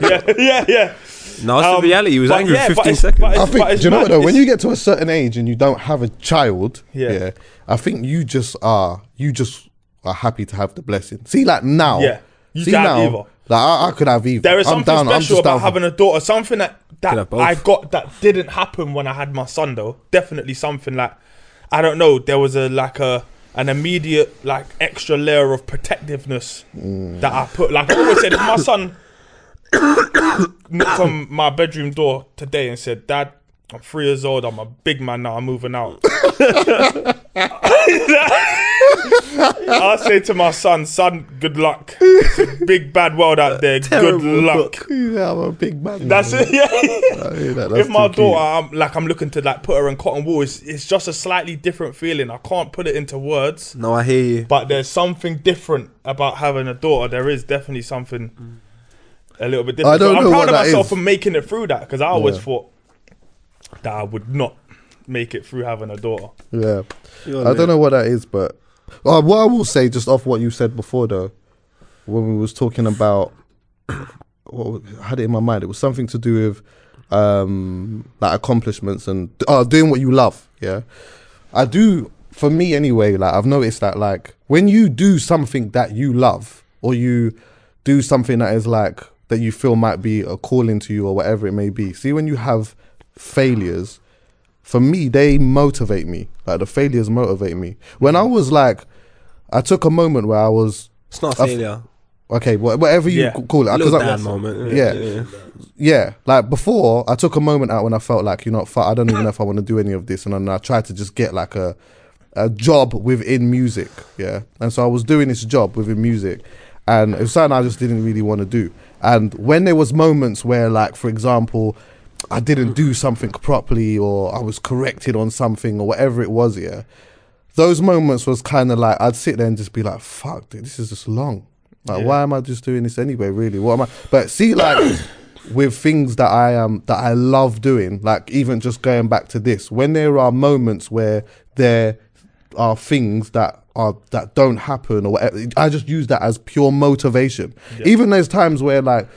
yeah, yeah, yeah. No, it's Um, the reality. He was but angry yeah, for but 15 it's- seconds. but I it's- think. but it's Do you know mad. what though? When It's- you get to a certain age and you don't have a child, Yeah. yeah, I think you just are. You just are happy to have the blessing. See, like now, Yeah. You see can have now, either. like I, I could have either. There is I'm something down, I'm special just about for- having a daughter. Something that Could have that both. I got that didn't happen when I had my son though. Definitely something like I don't know. There was a like a an immediate like extra layer of protectiveness Mm. that I put. Like I always said, if my son knocked on my bedroom door today and said, "Dad." I'm three years old. I'm a big man now. I'm moving out. I say to my son, "Son, good luck. Big bad world out there. Good luck." Yeah, I'm a big man. That's man. it. Yeah. That. That's if my daughter, I'm, like I'm looking to like put her in cotton wool, it's, it's just a slightly different feeling. I can't put it into words, no, I hear you. but there's something different about having a daughter. There is definitely something a little bit different. I don't So I'm proud of myself is. for making it through that because I always Yeah. thought that I would not make it through having a daughter. Yeah. You're I lit. don't know what that is, but uh, what I will say, just off what you said before, though, when we was talking about, what was- I had it in my mind. It was something to do with um, like accomplishments and uh, doing what you love. Yeah, I do. For me, anyway, like I've noticed that, like when you do something that you love, or you do something that is like that you feel might be a calling to you, or whatever it may be. See, when you have failures, for me, they motivate me. Like the failures motivate me. When I was like, I took a moment where I was It's not a failure. okay, wha- whatever you Yeah. call it. A 'cause little I- dad moment. Yeah. yeah, like before, I took a moment out when I felt like you know, fuck, I don't even know if I want to do any of this, and then I tried to just get like a a job within music. Yeah, and so I was doing this job within music, and it was something I just didn't really want to do. And when there was moments where, like, for example, I didn't do something properly, or I was corrected on something, or whatever it was, yeah. Those moments was kind of like I'd sit there and just be like, "Fuck, dude, this is just long. Like, Yeah. why am I just doing this anyway? Really, what am I?" But see, like, with things that I um that I love doing, like even just going back to this, when there are moments where there are things that are that don't happen or whatever, I just use that as pure motivation. Even there's times where like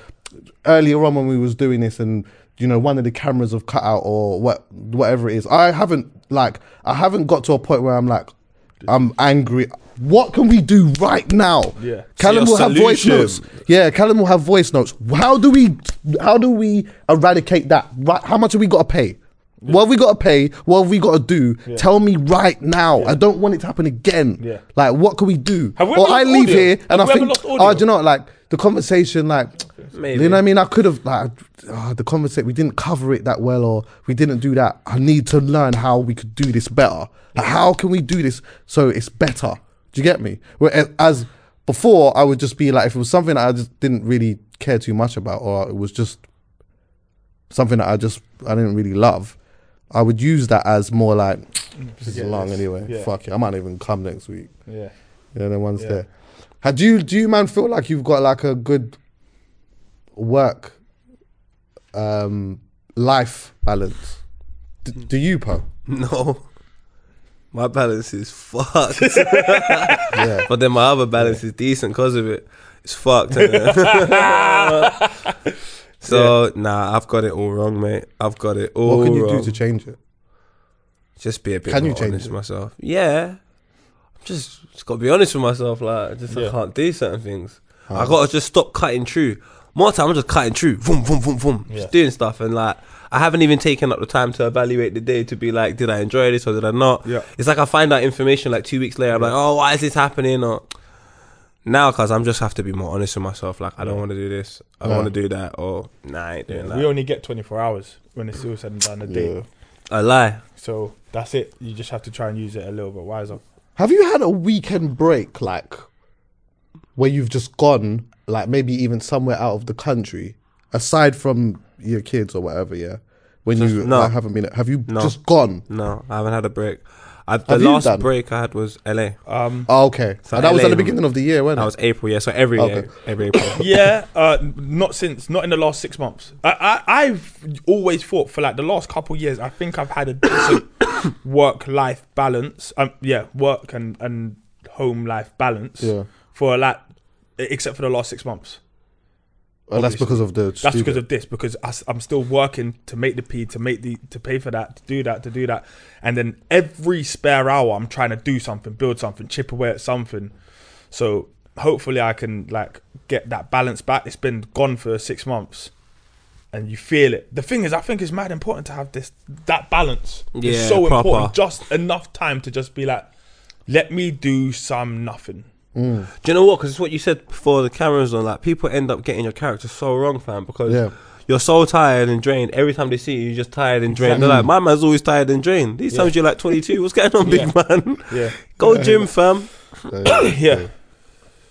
earlier on when we was doing this and you know one of the cameras have cut out or what whatever it is i haven't like i haven't got to a point where i'm like i'm angry what can we do right now Yeah. callum will your have voice notes yeah callum will have voice notes how do we how do we eradicate that right how much have we got to pay What have we got to pay? What have we got to do? Tell me right now. I don't want it to happen again. Yeah. Like, what can we do? Have we or I leave audio? here and Have I think, oh, do you know, what, like the conversation, like, Maybe. you know what I mean? I could have like ah, the conversation. We didn't cover it that well, or we didn't do that. I need to learn how we could do this better. Like, how can we do this so it's better? Do you get me? Whereas as before, I would just be like, if it was something that I just didn't really care too much about, or it was just something that I just I didn't really love, I would use that as more like this is long this. anyway. Yeah. Fuck it, I might not even come next week. Yeah. You know, the ones Yeah. there. How do you do you man feel like you've got like a good work um life balance? D- do you, Po? No. My balance is fucked. Yeah. but then my other balance is decent because of it. It's fucked. so, nah, I've got it all wrong, mate. I've got it all wrong. what can you wrong. do to change it? Just be a bit Can you change honest it? with myself. Yeah. Just, just got to be honest with myself. Like, just I Yeah. can't do certain things. I got to just stop cutting true. More time, I'm just cutting through, Boom, boom, boom, boom. Yeah. Just doing stuff. And like, I haven't even taken up the time to evaluate the day to be like, did I enjoy this or did I not? Yeah. It's like I find out information like two weeks later. I'm like, oh, why is this happening? Or now, cause I'm just have to be more honest with myself. Like, I don't want to do this. I Yeah. want to do that. Or nah, I ain't doing We that. only get 24 hours when it's all said and done a day. Yeah. I lie. So that's it. You just have to try and use it a little bit wiser. Have you had a weekend break like where you've just gone like maybe even somewhere out of the country aside from your kids or whatever, yeah? When Just- you no. like, haven't been have you No. just gone? No, I haven't had a break. I, the Have last break I had was LA. Um, Oh, okay. So and that was at the beginning of the year, wasn't That it? was April, yeah. So every Okay. year, every April. yeah, uh, not since, not in the last six months. I, I, I've always thought for like the last couple years, I think I've had a decent work-life balance. Um, yeah, work and and home life balance. Yeah. For like, except for the last six months. Well, that's because of the That's studio. because of this because I, am still working to make the P, to make the, to pay for that, to do that, to do that, and then every spare hour I'm trying to do something, build something, chip away at something. So hopefully I can like get that balance back. It's been gone for six months, and you feel it. The thing is, I think it's mad important to have this that balance. Yeah, it's so proper. important. Just enough time to just be like, let me do some nothing. Mm. Do you know what? Because it's what you said before the cameras on. Like people end up getting your character so wrong, fam. Because Yeah. you're so tired and drained. Every time they see you, you're just tired and drained. They're like, my man's always tired and drained. These Yeah. times you're like 22. What's going on, big man? Yeah, Go gym, fam. yeah.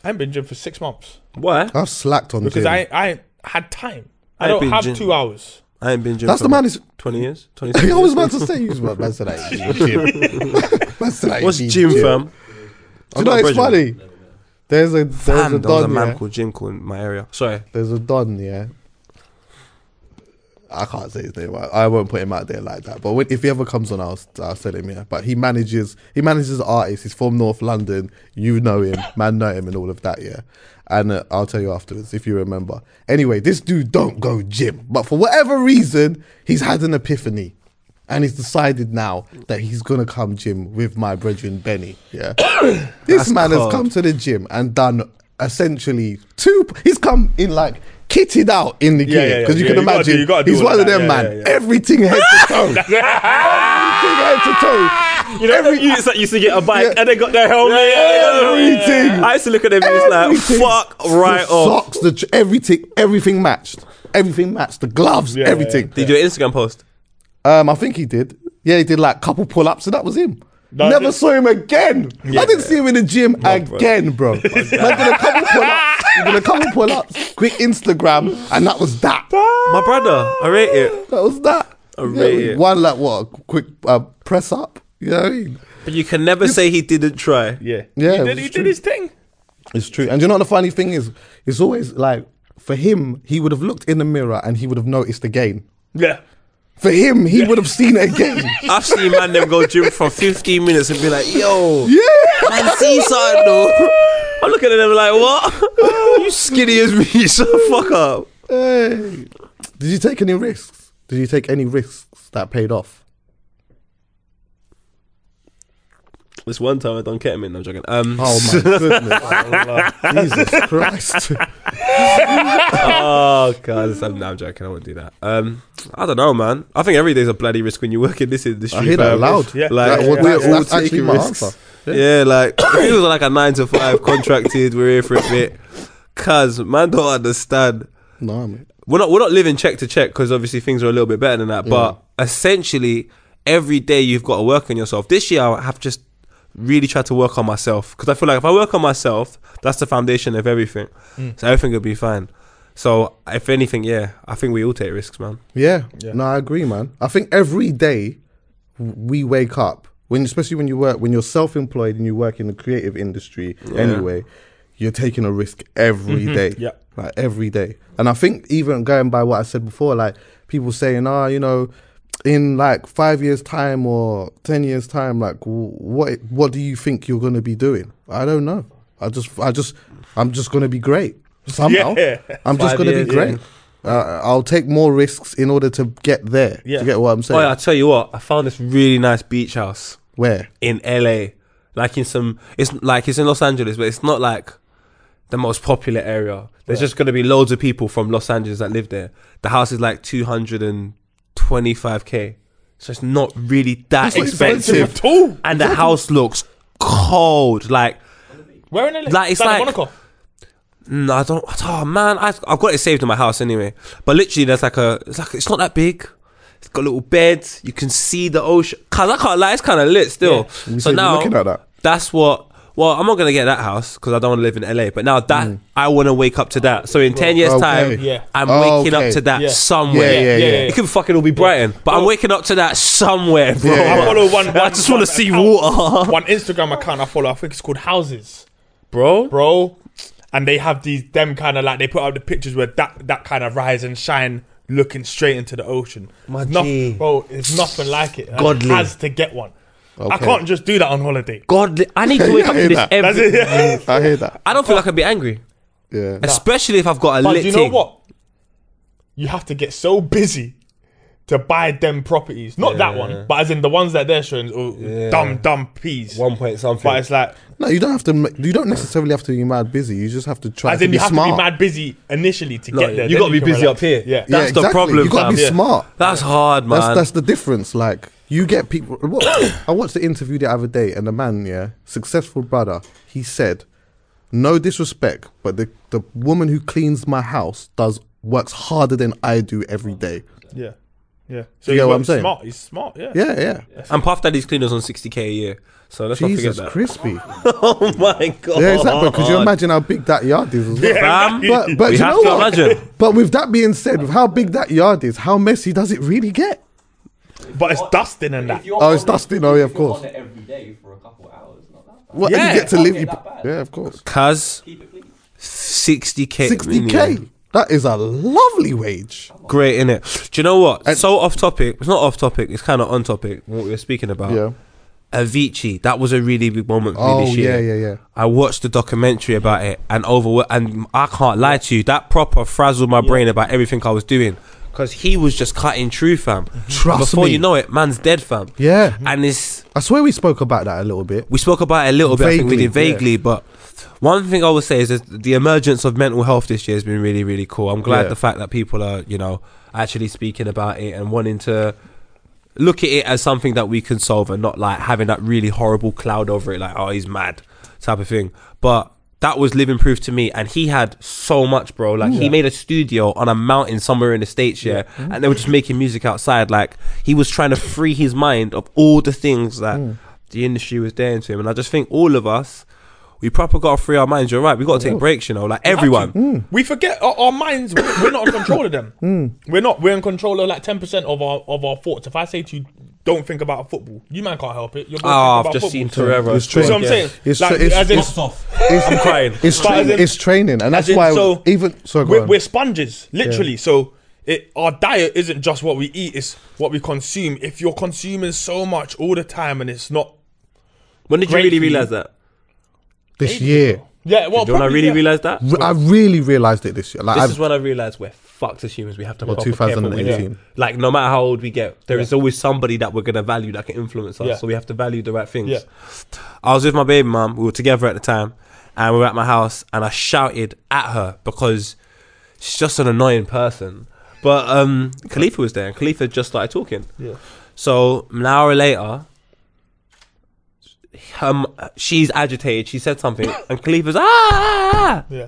I haven't been gym for six months. Why? I've slacked on because gym. I I had time. I, I don't have gym. two hours. I ain't been gym. That's for the man is 20 years. 20 I was about to say you was about man said that you gym. Man said that What's you gym, fam? Do you know it's funny? There's a there's Fam, a there was a don man yeah. called Jim called in my area. Sorry. There's a don yeah. I can't say his name. I, I won't put him out there like that. But when, if he ever comes on, I'll I'll tell him yeah. But he manages he manages artists. He's from North London. You know him, man know him, and all of that yeah. And uh, I'll tell you afterwards if you remember. Anyway, this dude don't go gym, but for whatever reason, he's had an epiphany. And he's decided now that he's gonna come gym with my brethren Benny. Yeah, this That's man has come to the gym and done essentially two. He's come in like kitted out in the Yeah, gear because yeah. you Yeah, can you gotta do- imagine you gotta do he's one of of them Yeah, man. yeah, yeah. Everything head to toe. Everything head to toe. You know, every youths that used to get a bike Yeah. and they got their helmet. Everything. I used to look at them and it's like, fuck right the off. Socks, the everything, everything matched. Everything matched. The gloves, Yeah, yeah, everything. Did you do an Instagram post? Um, I think he did. Yeah, he did like couple pull ups, and that was him. That's Never it. saw him again. Yeah. I didn't see him in the gym again, bro. Man did a couple pull ups. Did a couple pull ups, quick Instagram, and that was that. My brother, I rate it. That was that. I rate it. One like what? a Quick uh, press up. You know what I mean? But you can never say he didn't try. Yeah, Yeah, He did, he did his thing. It's true. And you know what the funny thing is? It's always like for him, he would have looked in the mirror and he would have noticed again. Yeah. For him, he would have seen it again. I've seen man them go gym for 15 minutes and be like, yo, yeah. man, see something though. I'm looking at them like, what? you skinny as me, so fuck up. Hey. Did you take any risks? Did you take any risks that paid off? This one time I done ketamine, no I'm joking. Um, Oh my goodness. Jesus Christ. oh god, I'm, no, I'm joking. I wouldn't do that. Um, I don't know, man. I think every day's a bloody risk when you work in this industry. I hear that loud. Yeah. Like That- well, we're that's- all that's taking my risks. answer. Yeah. like if it was like a nine to five contracted, we're here for a bit. Cause man don't understand. No, mate. We're not we're not living check to check because obviously things are a little bit better than that. But essentially, every day you've got to work on yourself. This year I have just really tried to work on myself because I feel like if I work on myself, that's the foundation of everything. So everything will be fine. So if anything, yeah, I think we all take risks, man. Yeah. Yeah. No, I agree, man. I think every day we wake up, when especially when you work, when you're self-employed and you work in the creative industry anyway, you're taking a risk every day. Yeah. Like every day. And I think even going by what I said before, like people saying, ah, you know, in like five years time or 10 years time, like what, what do you think you're going to be doing? I don't know. I just, I just, I'm just going to be great somehow. Yeah. I'm just going to years, be great. Uh, I'll take more risks in order to get there. Yeah. To get what I'm saying. Oh yeah, I tell you what, I found this really nice beach house Where? in LA, like in some. It's like it's in Los Angeles, but it's not like the most popular area. There's just gonna be loads of people from Los Angeles that live there. The house is like two hundred and twenty-five k, so it's not really that not expensive. expensive. At all. And the house looks cold. Like, Where in LA? Like, it's Santa like- Monica. no, I don't. Oh man, I, I've got it saved in my house anyway. But literally, there's like a. It's like it's not that big. It's got a little beds. You can see the ocean. Cause I can't lie, it's kind of lit still. So said now looking at that. that's what. Well, I'm not gonna get that house because I don't want to live in LA. But now that Mm. I want to wake up to that. So in ten years' Okay. time, Yeah. I'm Oh, waking okay. up to that Yeah. somewhere. Yeah, yeah, Yeah, yeah. yeah, It could fucking all be Brighton, but I'm waking up to that somewhere, bro. Yeah, I follow one. I just want to see account- water, One Instagram account I follow. I think it's called Houses, bro. bro. And they have these them kind of like they put out the pictures where that that kind of rise and shine, looking straight into the ocean. My It's noth- G. bro, it's nothing like it. I Godly. has to get one. I can't just do that on holiday. God, I need to wake up I to hear this that. That's every. it. I hear that. I don't feel like I'd be angry, Yeah. especially if I've got a But lit you know thing. what? You have to get so busy to buy them properties. Not that one, but as in the ones that they're showing, oh, Yeah. dumb, dumb peas. One point something. But it's like, No, you don't have to. ma- You don't necessarily have to be mad busy. You just have to try as to in be you have smart. to be mad busy initially to No, get there. you then got to be can busy relax. up here. Yeah. Yeah, That's the problem, You got to be. Yeah. smart. That's hard, man. That's that's the difference. Like you get people. What, I watched the interview the other day, and the man, yeah, successful brother, he said, "No disrespect, but the the woman who cleans my house does works harder than I do every day." Yeah. Yeah. So You get what I'm saying? Smart. He's smart. Yeah. Yeah, yeah. and Puff Daddy's cleaners on 60k a year. So let's Jesus not forget crispy. oh my god. Yeah, exactly. Because you oh, imagine how big that yard is? As well? Fam, But but we you have know to what? imagine. But with that being said, with how big that yard is, how messy does it really get? But it's dusting and that. Oh, it's on it- dusting. Oh, yeah, of course. on it every day for a couple hours, not that bad. What Yeah. you get to live? You, yeah, of course. Cuz Keep it clean. 60k. Sixty k. That is a lovely wage. Great, innit? Do you know what? so off topic. It's not off topic. It's kind of on topic. What we were speaking about. Yeah. Avicii. That was a really big moment for Oh me this yeah, year. yeah, yeah. I watched the documentary about it and over and I can't lie to you, that proper frazzled my brain about everything I was doing. Cause he was just cutting true, fam. Trust Before me. you know it, man's dead, fam. Yeah. And it's I swear we spoke about that a little bit. we spoke about it a little bit. I think we Vaguely, did vaguely, but one thing I would say is that the emergence of mental health this year has been really, really cool. I'm glad Yeah. the fact that people are, you know, actually speaking about it and wanting to look at it as something that we can solve and not like having that really horrible cloud over it, like, oh, he's mad type of thing. But that was living proof to me. And he had so much, bro. Like, he made a studio on a mountain somewhere in the States, yeah. Mm. And they were just making music outside. Like, he was trying to free his mind of all the things that mm. the industry was doing to him. And I just think all of us, we proper got to free our minds. You're right. We got to take breaks, you know, like everyone. We forget our, our minds. We're we're not in control of them. Hmm. We're not. We're in control of like ten percent of our of our thoughts. If I say to you, don't think about football. You man can't help it. You're both Oh, I've about just football. seen Torreira. It's You true. what I'm saying? It's like, tra- it's- as in, it's- I'm crying. it's, But as training, in- it's training, and that's in, why so even so. We're, we're sponges, literally. So it, our diet isn't just what we eat; it's what we consume. If you're consuming so much all the time and it's not, When did you really realize that? This year. yeah, well, Do you want to probably, really yeah. realize that? Re- I really realized it this year. Like This I've, is when I realized we're fucked as humans. We have to What, proper care for what we 2018? do. Like no matter how old we get, there is always somebody that we're gonna value that can influence us. Yeah. So we have to value the right things. Yeah. I was with my baby mum. We were together at the time, and we were at my house, and I shouted at her because she's just an annoying person. But um, Khalifa was there, and Khalifa just started talking. Yeah. So an hour later, um, she's agitated. She said something, and Khalifa's ah, ah, ah. Yeah.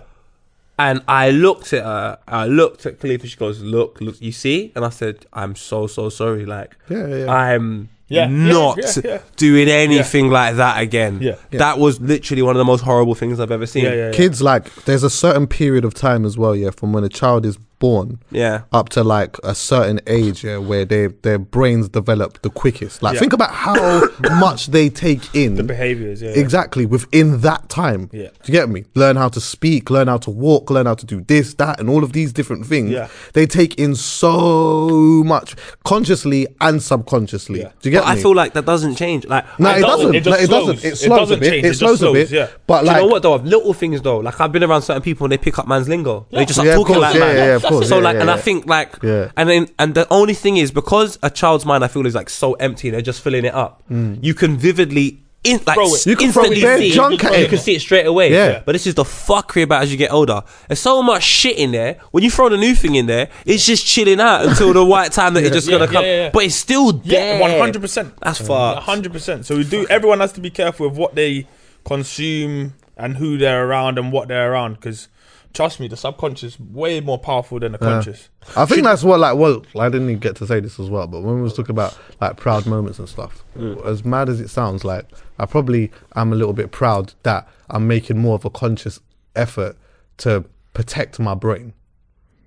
And I looked at her. I looked at Khalifa. She goes, "Look, look, you see?" And I said, "I'm so so sorry. Like, Yeah, yeah, yeah. I'm Yeah, yeah, not yeah, yeah. doing anything like that again. Yeah. Yeah. That was literally one of the most horrible things I've ever seen. Yeah, yeah, yeah. kids like there's a certain period of time as well, yeah, from when a child is born Yeah. up to like a certain age, yeah, where they their brains develop the quickest. Like Yeah. think about how much they take in The behaviors, yeah. exactly within that time. Yeah. Do you get me? Learn how to speak, learn how to walk, learn how to do this, that, and all of these different things. Yeah. They take in so much consciously and subconsciously. Yeah. Do you get But me? I feel like that doesn't change. Like, no, it doesn't. it Like, it doesn't. It It slows a doesn't bit. change, It it just slows a bit. yeah. But Do like, you know what though? Little things though. Like I've been around certain people and they pick up man's lingo. They just Yeah, talking course, like man. Yeah, of course, so yeah, like, yeah, and I think like, Yeah. and then and the only thing is because a child's mind I feel is like so empty. and They're just filling it up. Mm. You can vividly. In, like Throw it. You can throw instantly bare see it. junk at you can see it straight away. Yeah. But this is the fuckery about as you get older. There's so much shit in there. When you throw the new thing in there, it's just chilling out until the right time that it's just Yeah, gonna come. yeah, yeah. But it's still there. Yeah, one hundred percent. That's fucked. hundred percent. So we do. Everyone has to be careful with what they consume and who they're around and what they're around. Because trust me, the subconscious way more powerful than the conscious. I think that's what like well I didn't even get to say this as well, but when we was talking about like proud moments and stuff, mm. as mad as it sounds, like I probably am a little bit proud that I'm making more of a conscious effort to protect my brain.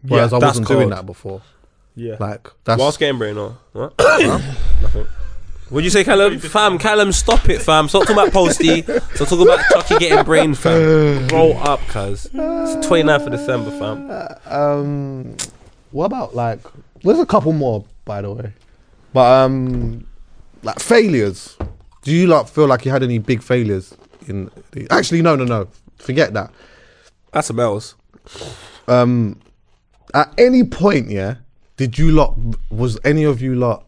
Whereas I wasn't doing that before. Yeah. Like that's Whilst game brain or what? Nothing. What'd you say, Callum? Fam, Callum, stop it, fam. Stop talking about Posty. Stop talking about Chuckie getting brain, fam. Grow up, cuz. It's the 29th of December, fam. um what about like there's a couple more by the way. But um like failures. Do you like feel like you had any big failures in the, actually no no no. Forget that. That's a bells. um at any point yeah did you lot was any of you lot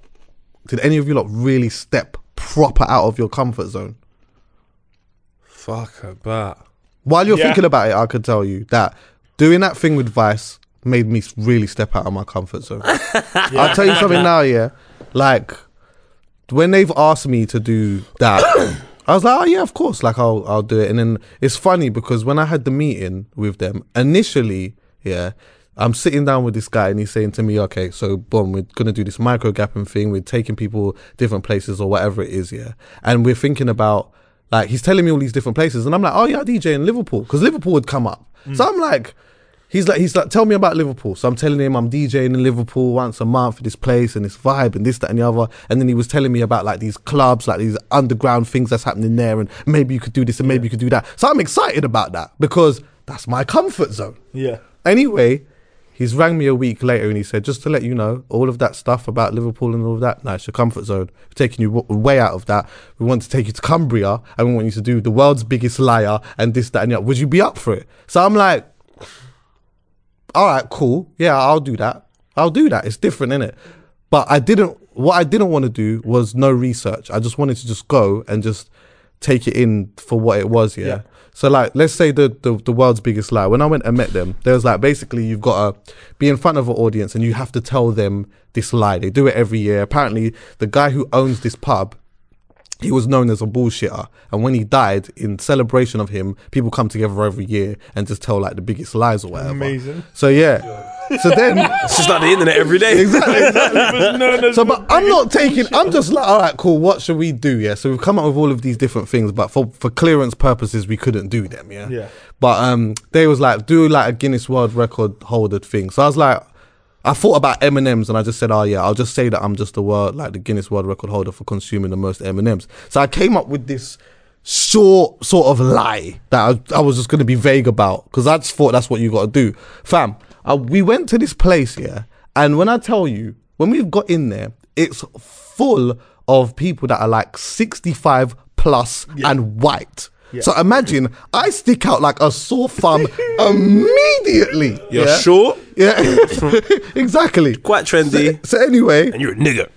did any of you lot really step proper out of your comfort zone Fuck about. while you're Yeah. thinking about it i could tell you that doing that thing with vice made me really step out of my comfort zone i'll tell you something now yeah like when they've asked me to do that I was like, oh yeah, of course, like I'll I'll do it. And then it's funny because when I had the meeting with them initially, yeah, I'm sitting down with this guy and he's saying to me, okay, so boom, we're gonna do this micro gapping thing. We're taking people different places or whatever it is, yeah. And we're thinking about like he's telling me all these different places, and I'm like, oh yeah, I DJ in Liverpool because Liverpool would come up. Mm. So I'm like. He's like, he's like, tell me about Liverpool. So I'm telling him I'm DJing in Liverpool once a month for this place and this vibe and this, that, and the other. And then he was telling me about like these clubs, like these underground things that's happening there, and maybe you could do this and maybe you could do that. So I'm excited about that because that's my comfort zone. Yeah. Anyway, he's rang me a week later and he said, just to let you know, all of that stuff about Liverpool and all of that, no, it's your comfort zone. We're taking you way out of that. We want to take you to Cumbria and we want you to do the world's biggest liar and this, that, and the other. Would you be up for it? So I'm like, all right, cool. Yeah, I'll do that. I'll do that. It's different, innit? But I didn't, what I didn't want to do was no research. I just wanted to just go and just take it in for what it was, yeah. Yeah. So like, let's say the, the the world's biggest lie. When I went and met them, there was like basically you've got to be in front of an audience and you have to tell them this lie. They do it every year. Apparently, the guy who owns this pub, he was known as a bullshitter. And when he died, in celebration of him, people come together every year and just tell like the biggest lies or whatever. Amazing. So yeah. So then It's just like the internet every day. exactly, exactly. no, no, So, but I'm not taking. I'm just like, all right, cool. What should we do? Yeah. So we've come up with all of these different things, but for for clearance purposes, we couldn't do them. Yeah. Yeah. But um, they was like, do like a Guinness World Record holder thing. So I was like, I thought about M and M's, and I just said, "Oh yeah, I'll just say that I'm just the world, like the Guinness World Record holder for consuming the most M and M's." So I came up with this short sort of lie that I, I was just going to be vague about because I just thought that's what you got to do, fam. Uh, we went to this place, yeah, and when I tell you, when we've got in there, it's full of people that are like 65 plus and white. So imagine I stick out like a sore thumb immediately. You're yeah? short, Yeah, exactly. quite trendy, So anyway, and you're a nigger.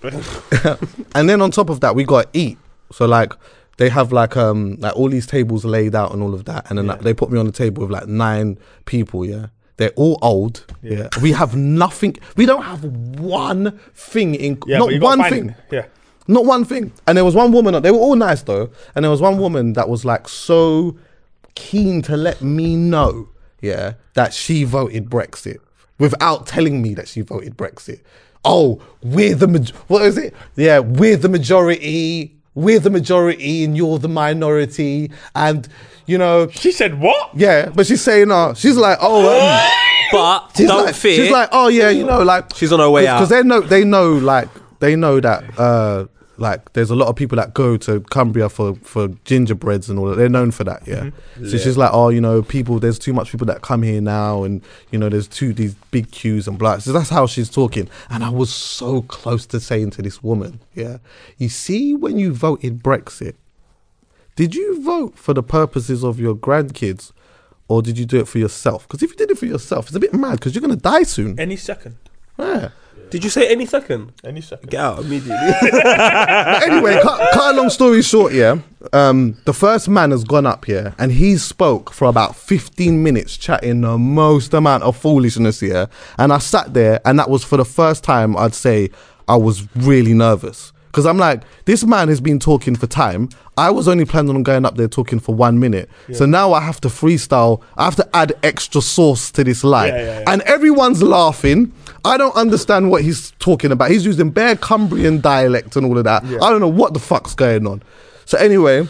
and then on top of that, we got to eat. So like they have like um like all these tables laid out and all of that, and then like, they put me on the table with like nine people. Yeah, they're all old. Yeah, we have nothing. We don't have one thing in. Yeah, not but you gotta one thing. it. Yeah. Not one thing. And there was one woman, they were all nice though. And there was one woman that was like so keen to let me know, yeah, that she voted Brexit without telling me that she voted Brexit. Oh, we're the, maj- what is it? Yeah, we're the majority. We're the majority and you're the minority. And, you know, She said what? yeah, but she's saying, uh, she's like, oh, um, But She's don't like, fear. She's like, oh yeah, you know, like She's on her way out. because they know they know like they know that uh like there's a lot of people that go to Cumbria for for gingerbreads and all that. They're known for that, yeah. Mm-hmm. So she's like, oh, you know, people. There's too much people that come here now, and you know, there's two these big queues and blah. So that's how she's talking. And I was so close to saying to this woman, yeah, you see, when you voted Brexit, did you vote for the purposes of your grandkids? Or did you do it for yourself? Because if you did it for yourself, it's a bit mad because you're gonna die soon. Any second. Yeah. Did you say any second? Any second. Get out immediately. Anyway, cut, cut a long story short, yeah. Um, the first man has gone up here and he spoke for about 15 minutes chatting the most amount of foolishness here. And I sat there and that was for the first time I'd say I was really nervous. Because I'm like, this man has been talking for time. I was only planning on going up there talking for one minute. So now I have to freestyle. I have to add extra sauce to this lie. Yeah, yeah, yeah. And everyone's laughing. I don't understand what he's talking about. He's using bare Cumbrian dialect and all of that. I don't know what the fuck's going on. So anyway,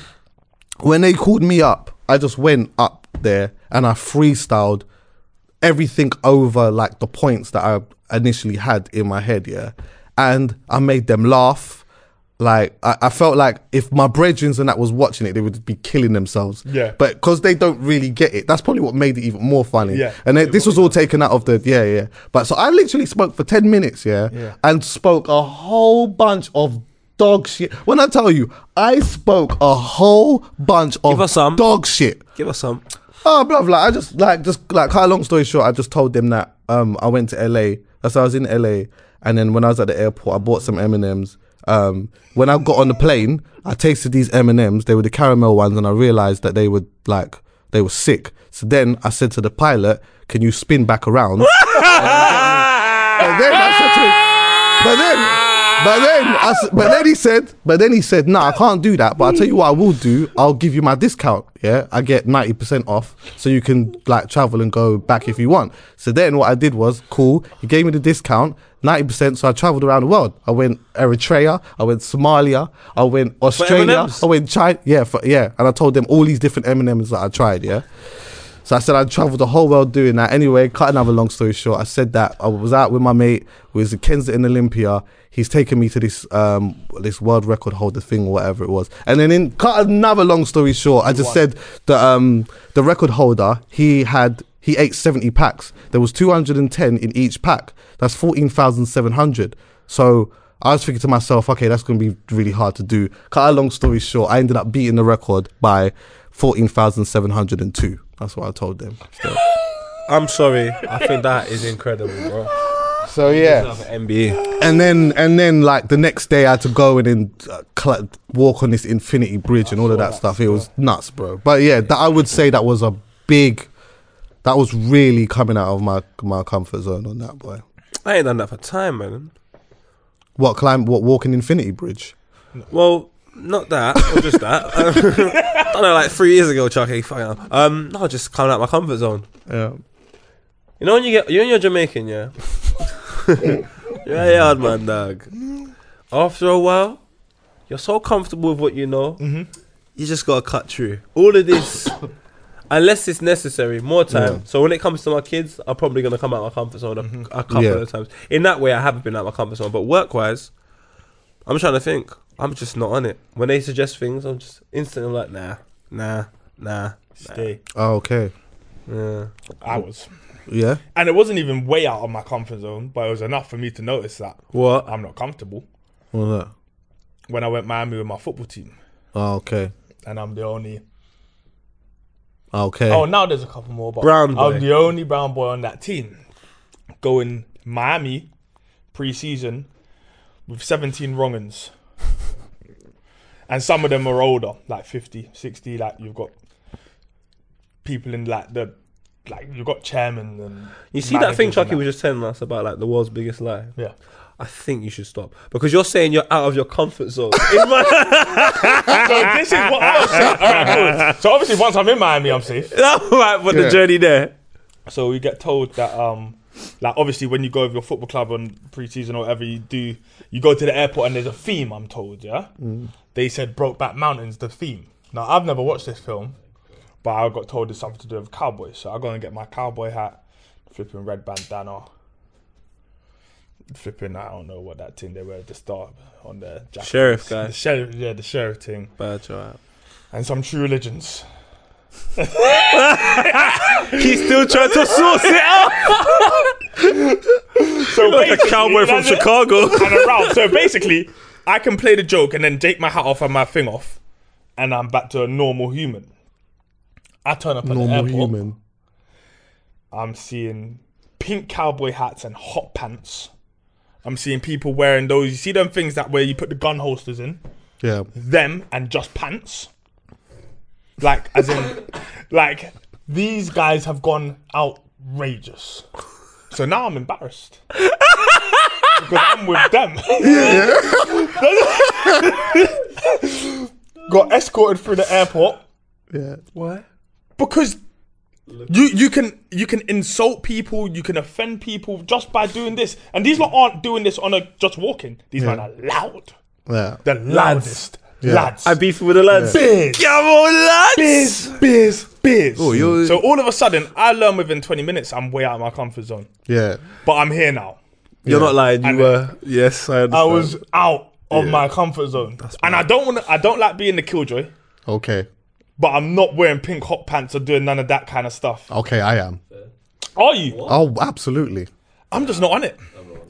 when they called me up, I just went up there and I freestyled everything over like the points that I initially had in my head, yeah. And I made them laugh. Like I, I felt like if my brethren and that was watching it, they would be killing themselves. Yeah. But because they don't really get it, that's probably what made it even more funny. Yeah. And then, this was all taken out of the yeah yeah. But so I literally spoke for ten minutes, yeah, Yeah. and spoke a whole bunch of dog shit. When I tell you, I spoke a whole bunch of Give us some. dog shit. Give us some. Oh, bro, like I just like just like cut a long story short, I just told them that um I went to LA. That's why I was in LA, and then when I was at the airport, I bought some M and M's. Um, when I got on the plane, I tasted these M and M's. They were the caramel ones, and I realized that they were like they were sick. So then I said to the pilot, "Can you spin back around?" But then I said to him, but then, but then, I, but then he said, but then he said, no, I can't do that. But I'll tell you what I will do. I'll give you my discount. Yeah, I get ninety percent off, so you can like travel and go back if you want. So then what I did was cool. He gave me the discount. 90%, so I traveled around the world. I went Eritrea, I went Somalia, I went Australia, I went China. Yeah, for, yeah. And I told them all these different M&Ms that I tried, yeah. So I said I traveled the whole world doing that. Anyway, cut another long story short, I said that I was out with my mate, who was at Kensington Olympia. He's taken me to this um this world record holder thing or whatever it was. And then in cut another long story short, I just said that um the record holder, he had he ate 70 packs. There was 210 in each pack. That's 14,700. So I was thinking to myself, okay, that's going to be really hard to do. Cut a long story short, I ended up beating the record by 14,702. That's what I told them. So, I'm sorry. I think that is incredible, bro. So yeah. NBA. And then, and then, like the next day, I had to go and then uh, cl- walk on this Infinity Bridge and all of that stuff. It was nuts, bro. But yeah, that I would say that was a big. That was really coming out of my my comfort zone on that boy. I ain't done that for time, man. What climb? What walking Infinity Bridge? Well, not that, or just that. I don't know, like three years ago, Chuckie. Fuck hell. Um, no, just coming out my comfort zone. Yeah. You know when you get, you when you're Jamaican, yeah. you're a yard man, dog. After a while, you're so comfortable with what you know. Mhm. You just gotta cut through all of this. unless it's necessary, more time. Yeah. So when it comes to my kids, I'm probably gonna come out my comfort zone a, a couple Yeah. of times. In that way, I haven't been out my comfort zone. But work wise, I'm trying to think. I'm just not on it. When they suggest things, I'm just instantly like, nah, nah, nah. Stay. Oh, okay. Yeah. I was. Yeah. And it wasn't even way out of my comfort zone, but it was enough for me to notice that What? I'm not comfortable. What's that? When I went Miami with my football team, Oh, okay. and I'm the only. Ah, okay. Oh, now there's a couple more, but Brown boy. I'm the only brown boy on that team. Going Miami pre-season with 17 wrongins. and some of them are older, like 50, 60. Like you've got people in like the, like you've got chairman and. You see that thing managers Chuckie that. was just telling us about like the world's biggest lie? Yeah. I think you should stop because you're saying you're out of your comfort zone. In my- So this is what I was saying. All right, cool. So obviously, once I'm in Miami, I'm safe. right, but Yeah. the journey there. So we get told that, um, like obviously, when you go with your football club on pre-season or whatever you do, you go to the airport and there's a theme. I'm told, yeah. They said Brokeback Mountain's the theme. Now I've never watched this film, but I got told it's something to do with cowboys. So I go and get my cowboy hat, flipping red bandana, flipping I don't know what that thing they wear at the start on the jacket. Sheriff guy. The sheriff, yeah, the sheriff thing, Bad right. and some true religions. He's still trying to source it out So like a cowboy from. Chicago. and around. So basically, I can play the joke and then take my hat off and my thing off, and I'm back to a normal human. I turn up at the Normal airport. human. I'm seeing pink cowboy hats and hot pants. I'm seeing people wearing those. You see them things that where you put the gun holsters in Yeah. them and just pants. Like, as in, like these guys have gone outrageous. So now I'm embarrassed because I'm with them. Yeah. Got escorted through the airport Yeah. Why? Because you you can you can insult people, you can offend people just by doing this, and these lot aren't doing this on a just walking. These men are loud, Yeah. the loudest Yeah. lads. I beef with the lads. Biz. Come on, lads. Biz, biz, biz. Oh, you're- so all of a sudden, I learn within 20 minutes I'm way out of my comfort zone. Yeah. But I'm here now. You're not lying. You And- were. Yes, I understand. I was out of my comfort zone. And I don't want to, I don't like being the killjoy, Okay. But I'm not wearing pink hot pants or doing none of that kind of stuff. Okay, I am. Are you? Oh, absolutely. I'm just not on it.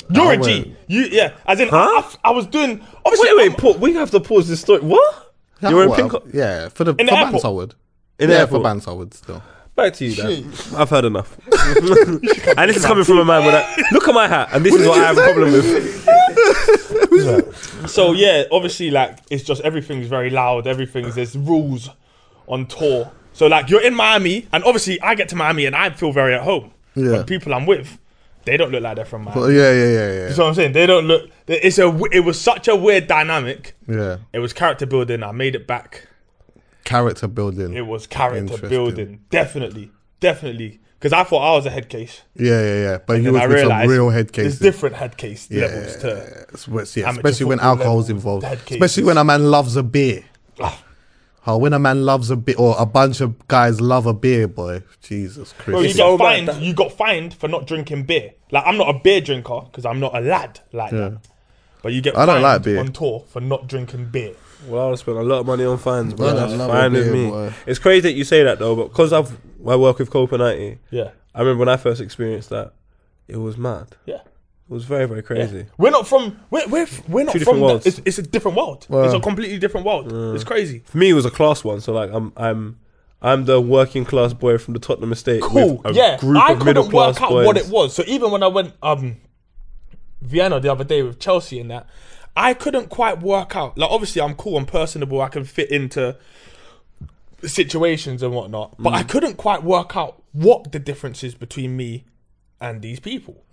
You're a G. You yeah. As in, I, I, I was doing obviously. Wait, wait. I'm- pa- we have to pause this story. What? Yeah, You're in well, pink. Yeah, for the In for the bands airport? I would. In the yeah, airport? for bands I would still. Back to you, Dan. I've heard enough. and this is coming from a man with that. Look at my hat, and this is what I have a problem with. So yeah, obviously, like it's just everything's very loud. Everything's there's rules on tour. So like you're in Miami, and obviously I get to Miami and I feel very at home. Yeah. But people I'm with, they don't look like they're from Miami. But yeah, yeah, yeah, yeah. So I'm saying they don't look. It's a. It was such a weird dynamic. yeah. It was character building. I made it back. Character building. It was character building. Definitely, definitely. Because I thought I was a head case. yeah, yeah, yeah. But you And was I realized real head there's different head case yeah, levels to. Especially, yeah, especially when alcohol's involved. Especially when a man loves a beer. Ah. Oh, when a man loves a beer, or a bunch of guys love a beer, boy. Jesus Bro, you Christ. got so fined. that- You got fined for not drinking beer. Like I'm not a beer drinker because I'm not a lad like Yeah. that. But you get I don't fined like beer. on tour for not drinking beer. Well, I spent a lot of money on fines, bro. Man, That's fine with me. boy. It's crazy that you say that though, but because I've I work with Copa 90, Yeah, I remember when I first experienced that, it was mad. yeah. It was very, very crazy. We're not from. We're we're, we're not Two from. That. It's, it's a different world. it's a completely different world. It's crazy. For me, it was a class one. So like, I'm I'm I'm the working class boy from the Tottenham estate. Cool. with a Yeah, group I of couldn't work out boys. what it was. So even when I went um Vienna the other day with Chelsea and that, I couldn't quite work out. Like obviously I'm cool, I'm personable, I can fit into situations and whatnot, but Mm. I couldn't quite work out what the difference is between me and these people.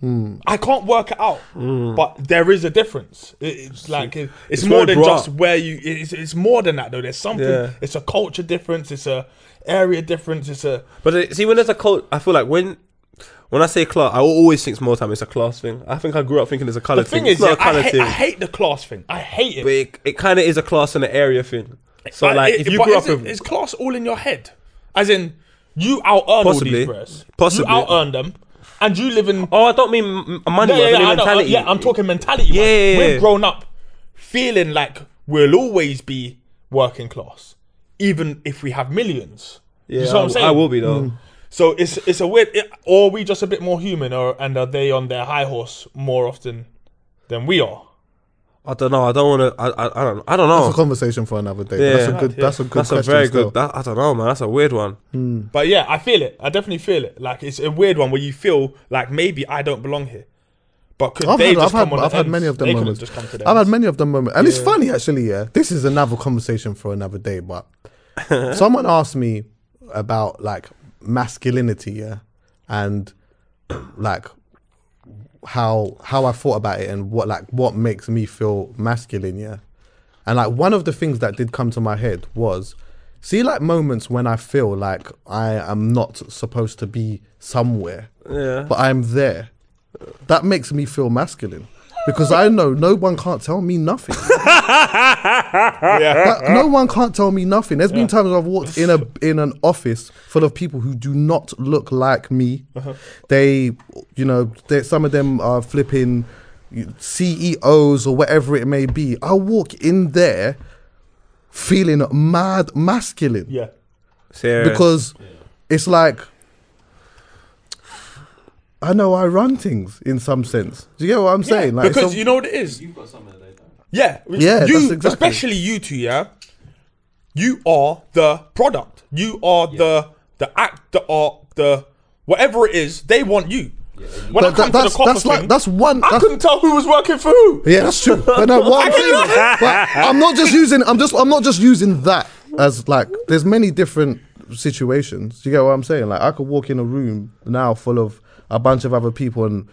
I can't work it out, but there is a difference. It- It's like it- it's, It's more than just where you. It's, it's more than that though. There's something. Yeah. It's a culture difference. It's a area difference. It's a But uh, see, when there's a cult, I feel like when when I say class, I always think more time it's a class thing. I think I grew up thinking it's a color The thing thing. is, it's not yeah, a color I, hate, thing, I hate the class thing. I hate it. but it, it kind of is a class and an area thing. So I- like, it- if you grew up it- with is class all in your head? As in, you out earn all these bros. Possibly. You out earn them, and you live in. Oh, I don't mean m- money. yeah, yeah, I yeah, mean I know, uh, mentality. yeah, I'm talking mentality. Yeah, man. yeah, yeah. We've grown up feeling like we'll always be working class, even if we have millions. Yeah, you see what I'm saying? I will be though. So it's it's a weird, it, or are we just a bit more human, or and are they on their high horse more often than we are? I don't know. I don't want to. I, I, I don't. I don't know. That's a know. conversation for another day. Yeah. That's a good. Yeah. That's a good. That's a very still. good. That, I don't know, man. That's a weird one. Hmm. But yeah, I feel it. I definitely feel it. Like it's a weird one where you feel like maybe I don't belong here. But could I've they had, just I've had, on I've had ends? many of them They moments. Just come to the I've had many of them moments, and it's funny actually. Yeah, this is another conversation for another day. But someone asked me about like masculinity, yeah, and like how how I thought about it and what like what makes me feel masculine, yeah. And like one of the things that did come to my head was see like moments when I feel like I am not supposed to be somewhere, Yeah. but I'm there. That makes me feel masculine. Because I know no one can't tell me nothing. That- no one can't tell me nothing. There's been times I've walked in a in an office full of people who do not look like me. Uh-huh. They, you know, they, some of them are flipping CEOs or whatever it may be. I walk in there feeling mad masculine Yeah. Serious. because it's like I know I run things in some sense. Do you get what I'm saying? Like because so- you know what it is. You've got something that they don't. Yeah, Yeah, You, that's exactly- especially you two. Yeah, you are the product. You are the the act. The art. The whatever it is. They want you. When I But come that- to that's the copper that's like that's one. I that's- couldn't tell who was working for who. Yeah, that's true. But no, what I'm saying, but I'm not just using. I'm just. I'm not just using that as like. There's many different situations. Do you get what I'm saying? Like I could walk in a room now full of a bunch of other people, and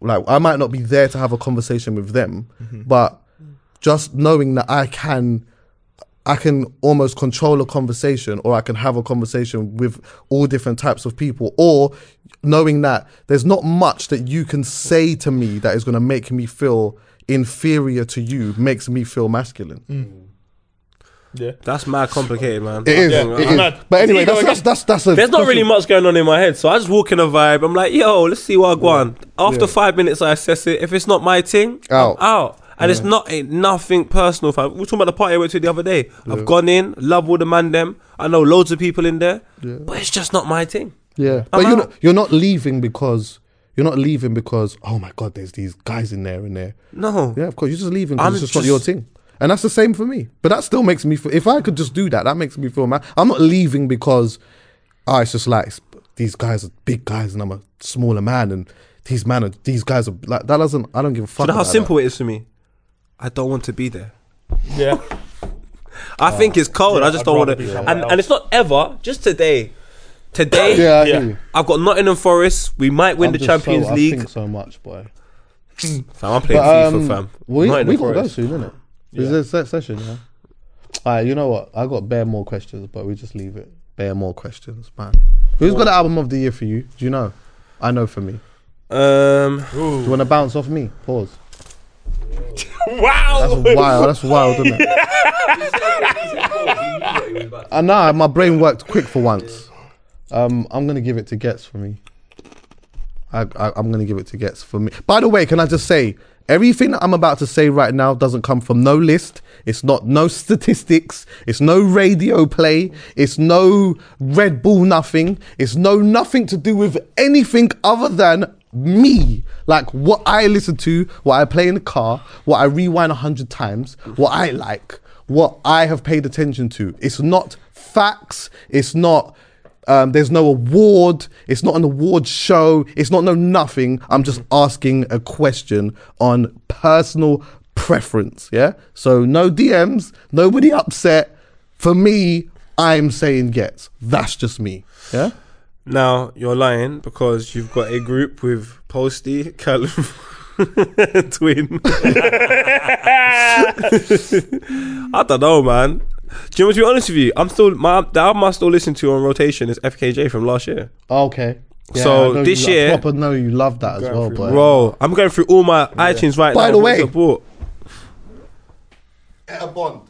like I might not be there to have a conversation with them, mm-hmm. but just knowing that I can. I can almost control a conversation, or I can have a conversation with all different types of people, or knowing that there's not much that you can say to me that is going to make me feel inferior to you makes me feel masculine. Mm. Yeah. That's mad complicated, man. It is. Yeah, it I'm is. mad. But anyway, that's, that's that's that's a. There's not that's really much going on in my head, so I just walk in a vibe. I'm like, yo, let's see what I go on. After five minutes, I assess it. If it's not my thing, Out. I'm out. And it's not ain't nothing personal. Fam. We were talking about the party I went to the other day. I've gone in, love all the man them. I know loads of people in there, but it's just not my thing. Yeah, I'm but you're out. not, you're not leaving because you're not leaving because oh my god, there's these guys in there in there. No, Yeah, of course, you're just leaving because I'm it's just, not your just- thing. And that's the same for me. But that still makes me feel. If I could just do that, that makes me feel mad. I'm not leaving because, oh, it's just like these guys are big guys and I'm a smaller man and these man are these guys are like that. Doesn't I don't give a fuck. Do you know how about simple it is for me? I don't want to be there. Yeah. I think it's cold. I just I'd don't want to. And, and it's not ever. Just today. Today. Yeah, yeah. I've got Nottingham Forest. We might win I'm the Champions so, I League. think so much, boy. Fam, I'm playing But, FIFA, um, fam. we Nottingham we gotta go soon, isn't it? Is there a session? Yeah. All right, you know what? I got bare more questions, but we just leave it. Bare more questions, man. Who's got the album of the year for you? Do you know? I know for me. Um, Do you want to bounce off me? Pause. Wow. That's wild. That's wild, isn't it? I know my brain worked quick for once. Um, I'm gonna give it to Ghetts for me. I, I I'm gonna give it to Ghetts for me. By the way, can I just say everything I'm about to say right now doesn't come from no list. It's not no statistics. It's no radio play. It's no Red Bull nothing. It's no nothing to do with anything other than me. Like what I listen to, what I play in the car, what I rewind a hundred times, what I like, what I have paid attention to. It's not facts. It's not um, there's no award. It's not an award show. It's not no nothing. I'm just asking a question on personal preference. Yeah. So no DMs. Nobody upset. For me, I'm saying Ghetts. That's just me. Yeah. now you're lying because you've got a group with Posty, Callum, Twin. I don't know, man. Do you know? To be honest with you, I'm still my the album I still listen to on rotation is FKJ from last year. Okay. Yeah, So I this you, year- I proper know you love that as well, through boy. Bro, I'm going through all my iTunes right By now. the way- I bought? Etta Bond.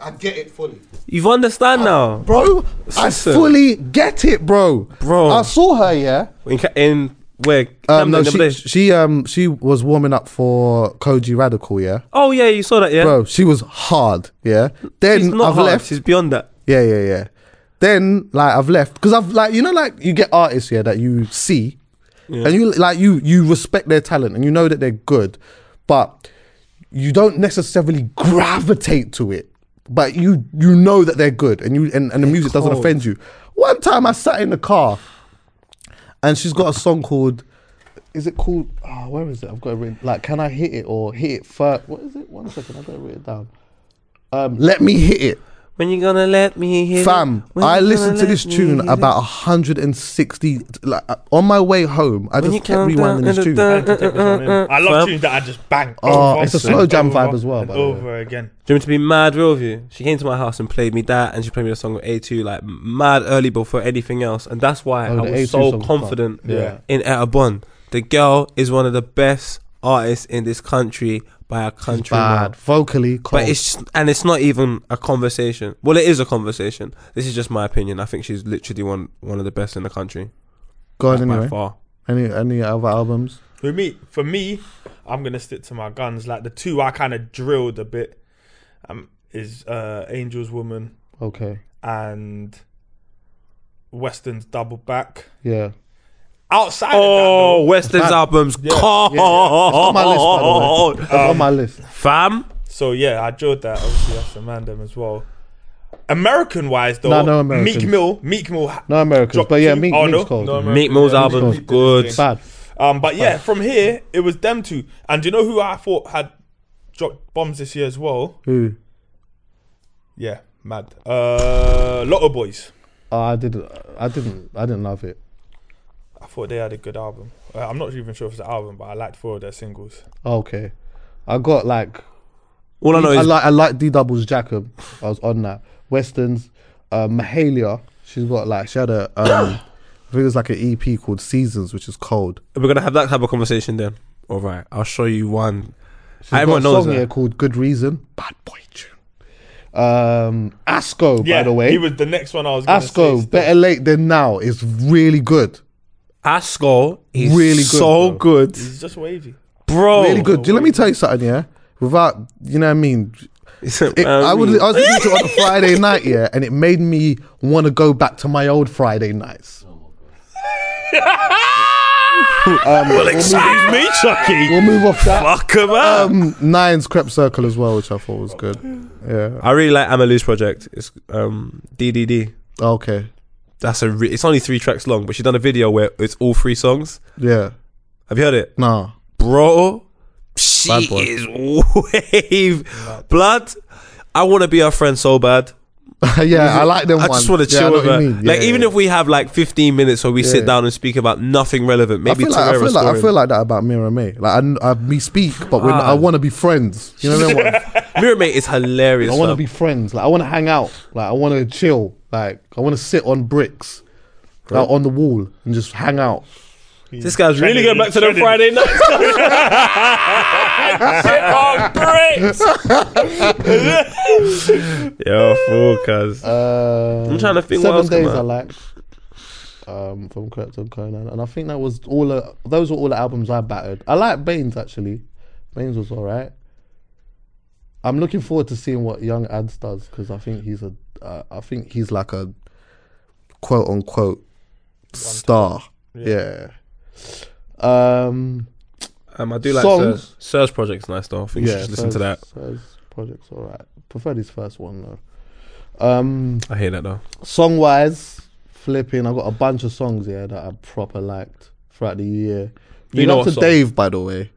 I get it fully. You've understand now, Bro, I fully get it, bro. Bro. I saw her, yeah. in, in where? Um, no, Camden the other she, she um she was warming up for Kojey Radical, yeah. oh yeah, you saw that, yeah. Bro, she was hard, yeah. Then She's not I've hard. left. She's beyond that. Yeah, yeah, yeah. Then like I've left because I've like you know like you get artists here that you see, and you like you you respect their talent and you know that they're good, but you don't necessarily gravitate to it. But you you know that they're good and you and, and the music doesn't offend you. One time I sat in the car, and she's got a song called. Is it called? Oh, where is it? I've got it written. Like, can I hit it or hit it first? What is it? One second, I've got to write it down. Um, let me hit it. When you gonna let me hit Fam, it? When I you listened gonna to this let me tune hit about it? 160. Like uh, on my way home, I When you just kept count rewinding down this and tune. the- I, need to take this one in. I love Fam. tunes that I just bang. Oh, over it's a and slow jam over vibe as well, and by the way. over again. Do you want me to be mad real with you? She came to my house and played me that, and she played me the song with A2 like mad early before anything else, and that's why Oh, I the was A2 so song's confident fun. Yeah. in Etta Bond. The girl is one of the best artists in this country by a country mile. Bad vocally, cold. But it's and it's not even a conversation. Well, it is a conversation. This is just my opinion. I think she's literally one one of the best in the country go on by anyway. far. Any any other albums? For me, for me, I'm gonna stick to my guns. Like the two I kind of drilled a bit, um, is uh, Angel's Woman Okay, and Weston's Double Back. yeah. Outside Oh, of Weston's Fam. albums, Yeah, cold. yeah, yeah. It's on my list, by the way. It's on my list. Fam, so yeah, I drilled that. Obviously, that's the man them as well. American wise, though, No, no Americans. Meek Mill, Meek Mill. ha- No Americans, dropped but yeah, two- Meek, oh, Meek's no, cold. no yeah. American- Meek Mill's yeah, album Meek good. Bad. Um, but yeah, from here it was them two, and do you know who I thought had dropped bombs this year as well? Who? Yeah, mad. Uh, Lotto Boyzz. Oh, I didn't. I didn't. I didn't love it. I thought they had a good album. Uh, I'm not even sure if it's an album, but I liked four of their singles. Okay, I got like. all I know I is like. I like D Double's Jacob. I was on that. Westerns. Uh, Mahalia. She's got like. She had a. Um, I think it was like an EP called Seasons, which is cold. we're gonna have that type of conversation then. All right, I'll show you one. She's got a knows song that. here called Good Reason. Bad boy tune. Um, Asco, Yeah, by the way. he was the next one I was. Gonna say Asco, still. better late than now is really good. Asco is Really good, so bro. good, He's just wavy. bro. Really good. Do you let me tell you something, yeah? Without, you know what I mean? It, I would. I was listening to it on a Friday night, yeah, and it made me want to go back to my old Friday nights. um, we'll, move, me, Chuckie. we'll move off that. Fuck him up. Um, Nines Crop Circle as well, which I thought was good. Yeah. I really like Ama Lou's project. It's um DDD. Okay. That's a. Re- it's only three tracks long, but she done a video where it's all three songs. Yeah. Have you heard it, Nah. bro? She Bad boy. is wave blood. I want to be her friend so bad. yeah, I like them I just want to Yeah, chill with her. mean. like Yeah, even yeah. if we have like 15 minutes where we sit down and speak about nothing relevant, I maybe feel, like, I, feel like, I feel like that about Miraa May. Like I, I we speak, but when Ah. I want to be friends. You know what I mean? Mirror Mate is hilarious. I want to be friends. Like I want to hang out. Like I want to chill. Like I want to sit on bricks, like, on the wall, and just hang out. This guy's really going back to the. Friday nights. Shit on bricks. Yo, fool, cuz. Uh, I'm trying to think what Seven else come days I out. liked um, from Krept and Konan, and I think that was all. The, those were all the albums I battered. I like Baines actually. Baines was all right. I'm looking forward to seeing what Young Adz does because I think he's a. Uh, I think he's like a quote unquote star. Yeah. Um. Um, I do like Songs. Sir's. Sir's project's nice though. I think you Yeah. should just listen to that. Sir's project's all right. Preferred his first one though. Um. I hear that though. Song wise, flipping, I got a bunch of songs here that I proper liked throughout the year. You Big know up what to song? Dave, by the way.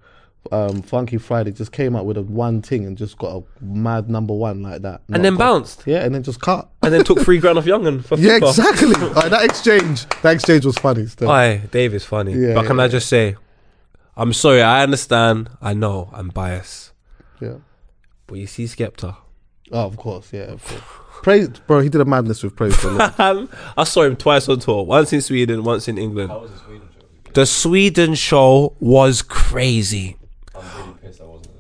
Um, Funky Friday just came out with a one thing and just got a mad number one like that. And then Not got- bounced. Yeah, and then just cut. And then took three grand off Young'un for Yeah, FIFA. exactly. Like, that exchange, that exchange was funny. Still. Aye, Dave is funny. Yeah, but can yeah, I just say, I'm sorry, I understand. I know I'm biased. Yeah. But you see Skepta. Oh, of course. Yeah. Of course. Praise, bro. He did a madness with praise. For a I saw him twice on tour. Once in Sweden, once in England. How was the Sweden show? The Sweden show was crazy.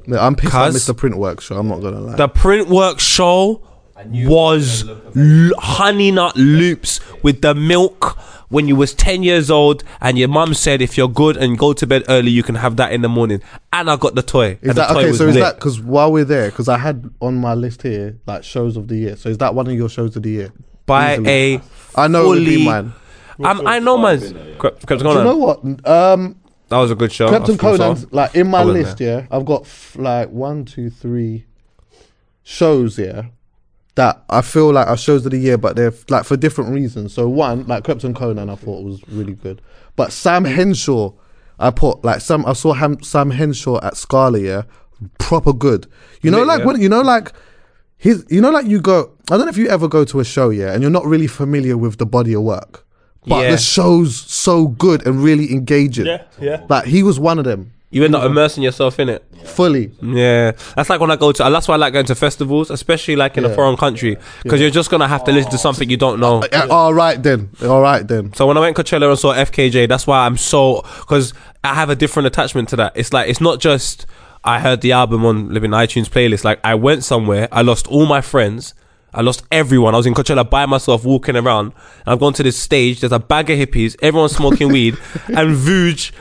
I'm really pissed I wasn't. Yeah, I'm pissed. I Cuz- missed the print work show. I'm not gonna lie. The print work show was gonna look amazing. l- honey nut loops with the milk when you was 10 years old and your mum said if you're good and go to bed early you can have that in the morning and i got the toy Is and that the toy okay? was So is lit. that because while we're there, because I had on my list here like shows of the year. So is that one of your shows of the year? by Easily. a I know it would be fully- mine. I'm, i know man's been there, yeah. Cre- Do you know Conan. what? Um, that was a good show Captain. Conan's like in my I list. Yeah, I've got f- like one, two, three shows. Yeah, that I feel like are shows of the year, but they're f- like for different reasons. So one, like Krept and Konan, I thought was really good. But Sam Henshaw, I put like some. I saw Ham, Sam Henshaw at Scala. Yeah, proper good. You know, Lit, like yeah. when you know, like. His, you know, like you go. I don't know if you ever go to a show, yeah, and you're not really familiar with the body of work, but Yeah. the show's so good and really engaging. Yeah, yeah. Like he was one of them you end up immersing yourself in it fully. Yeah, that's like when I go to. That's why I like going to festivals, especially like in a Yeah. foreign country, because you're just gonna have to listen to something you don't know. Yeah, all right then. All right then. So when I went to Coachella and saw FKJ, that's why I'm so because I have a different attachment to that. It's like it's not just I heard the album on Living iTunes playlist. Like I went somewhere, I lost all my friends. I lost everyone. I was in Coachella by myself, walking around. I've gone to this stage. There's a bag of hippies. Everyone's smoking weed, and Vuj,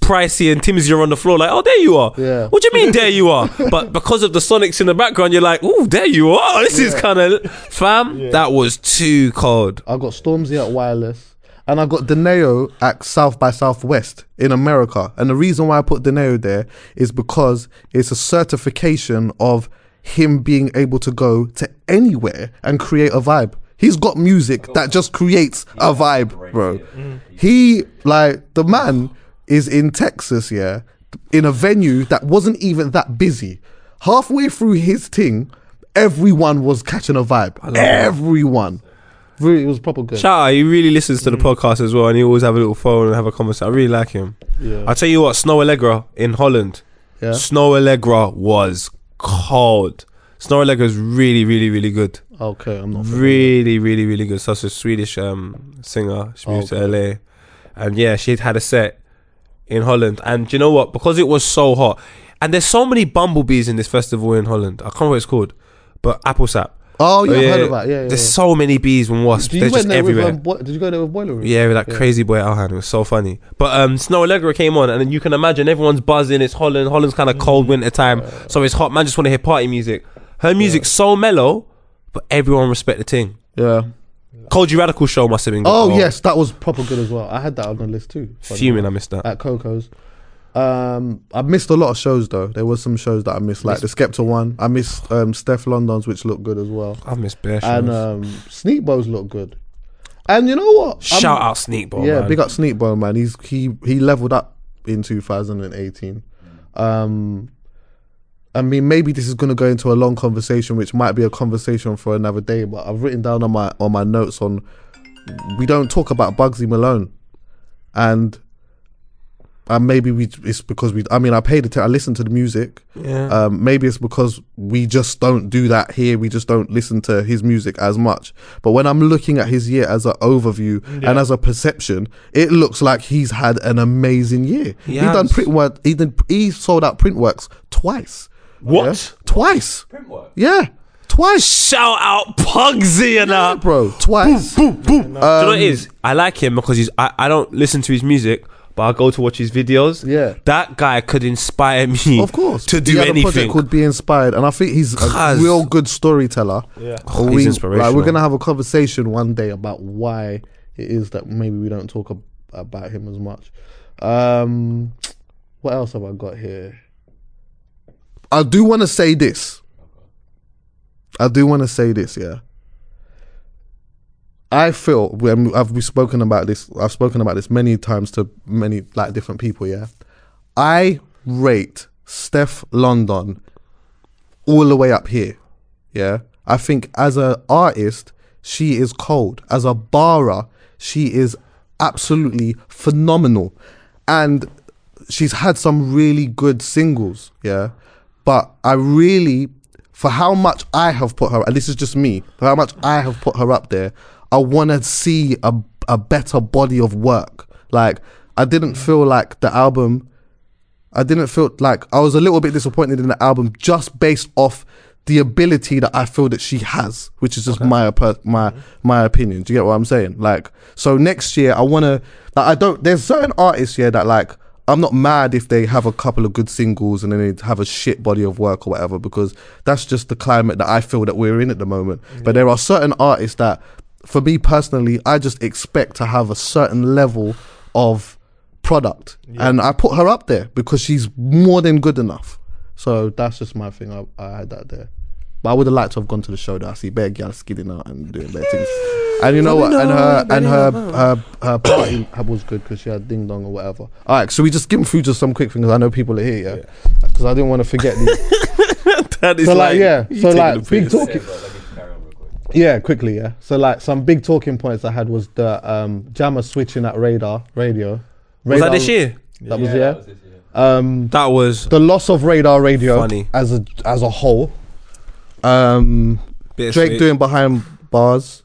Pricey, and Timsy are on the floor. Like, oh, there you are. Yeah. What do you mean, there you are? But because of the Sonics in the background, you're like, oh, there you are. This is kind of fam. That was too cold. I got Stormzy at Wireless, and I got Deneo at South by Southwest in America. And the reason why I put Deneo there is because it's a certification of him being able to go to anywhere and create a vibe. He's got music that just creates a vibe, bro. He like the man is in Texas, yeah, in a venue that wasn't even that busy. Halfway through his thing, everyone was catching a vibe. Everyone. Really, it was proper good. Shout out, he really listens to the mm. podcast as well, and he always have a little phone and have a conversation. I really like him. Yeah. I tell you what, Snoh Aalegra in Holland, Yeah. Snoh Aalegra was cold. Is really, really, really good. Okay, I'm not. Really, really, really good. Such a Swedish um, singer. She moved to LA, and yeah, she had a set in Holland. And you know what? Because it was so hot, and there's so many bumblebees in this festival in Holland. I can't remember what it's called, but Appelsap. Oh yeah, I've heard of that. Yeah, yeah. There's yeah. so many bees and wasps. Did you They're went just there everywhere. with? Um, Bo- did you go there with Boiler Room? Yeah, with that crazy boy Alhan. It was so funny. But um, Snoh Aalegra came on, and then you can imagine everyone's buzzing. It's Holland. Holland's kind of cold winter time, so it's hot. Man, just want to hear party music. Her music's so mellow, but everyone respect the thing. Yeah. Kojey Radical show must have been. good. Oh, yes, that was proper good as well. I had that on the list too. funny fuming. I missed that. at Coco's. Um, I missed a lot of shows though. There was some shows that I missed, like the Skepta one. I missed um, Steph London's, which looked good as well, I've missed bare shows. and um, Sneakbo's looked good. And you know what? I'm- Shout out Sneakbo. yeah, man. big up Sneakbo, man. He's he he leveled up in 2018. Um, I mean, maybe this is going to go into a long conversation, which might be a conversation for another day. But I've written down on my on my notes on we don't talk about Bugzy Malone, and and maybe we it's because we. I mean, I paid attention. I listened to the music. Yeah. Um, maybe it's because we just don't do that here. We just don't listen to his music as much. But when I'm looking at his year as an overview and as a perception, it looks like he's had an amazing year. He He, done has. print work. He did. He sold out Printworks twice. What? Yeah? Twice. Print work. Yeah, twice, Shout out Bugzy and that. bro. Twice. Do you know what Um, it is? I like him because he's. I, I don't listen to his music, but I go to watch his videos. Yeah. That guy could inspire me. Of course, To do he had a anything. project called Be Inspired, and I think he's a real good storyteller. Yeah. Or He's we, inspirational. Like, we're gonna have a conversation one day about why it is that maybe we don't talk ab- about him as much. Um, what else have I got here? I do want to say this. I do want to say this. Yeah. I feel when I've we've spoken about this. I've spoken about this many times to many like different people. Yeah. I rate Steph London all the way up here. Yeah. I think as an artist, she is cold. As a barra, she is absolutely phenomenal. And she's had some really good singles. Yeah. But I really, for how much I have put her, and this is just me, for how much I have put her up there, I want to see a, a better body of work. Like, I didn't mm. feel like the album I didn't feel like I was a little bit disappointed in the album just based off the ability that I feel that she has, which is just my my mm. my opinion. Do you get what I'm saying? Like, so next year I want to. Like, I don't. There's certain artists here that like. I'm not mad if they have a couple of good singles and then they have a shit body of work or whatever because that's just the climate that I feel that we're in at the moment. But there are certain artists that, for me personally, I just expect to have a certain level of product, and I put her up there because she's more than good enough. So that's just my thing. I, I had that there. But I would have liked to have gone to the show that I see better girls skidding out and doing better things. And you know what? And her and her her, her party was good because she had ding dong or whatever. All right, so we just skim through just some quick things. I know people are here, yeah, because I didn't want to forget these. That is so like, yeah, so like big piss. Yeah, quickly, yeah. So like some big talking points I had was the um jammer switching at radar radio. Was that this year? That was Yeah, yeah. that was this year. Um, That was the loss of radar radio Funny. as a as a whole. Um, bit Drake doing behind bars.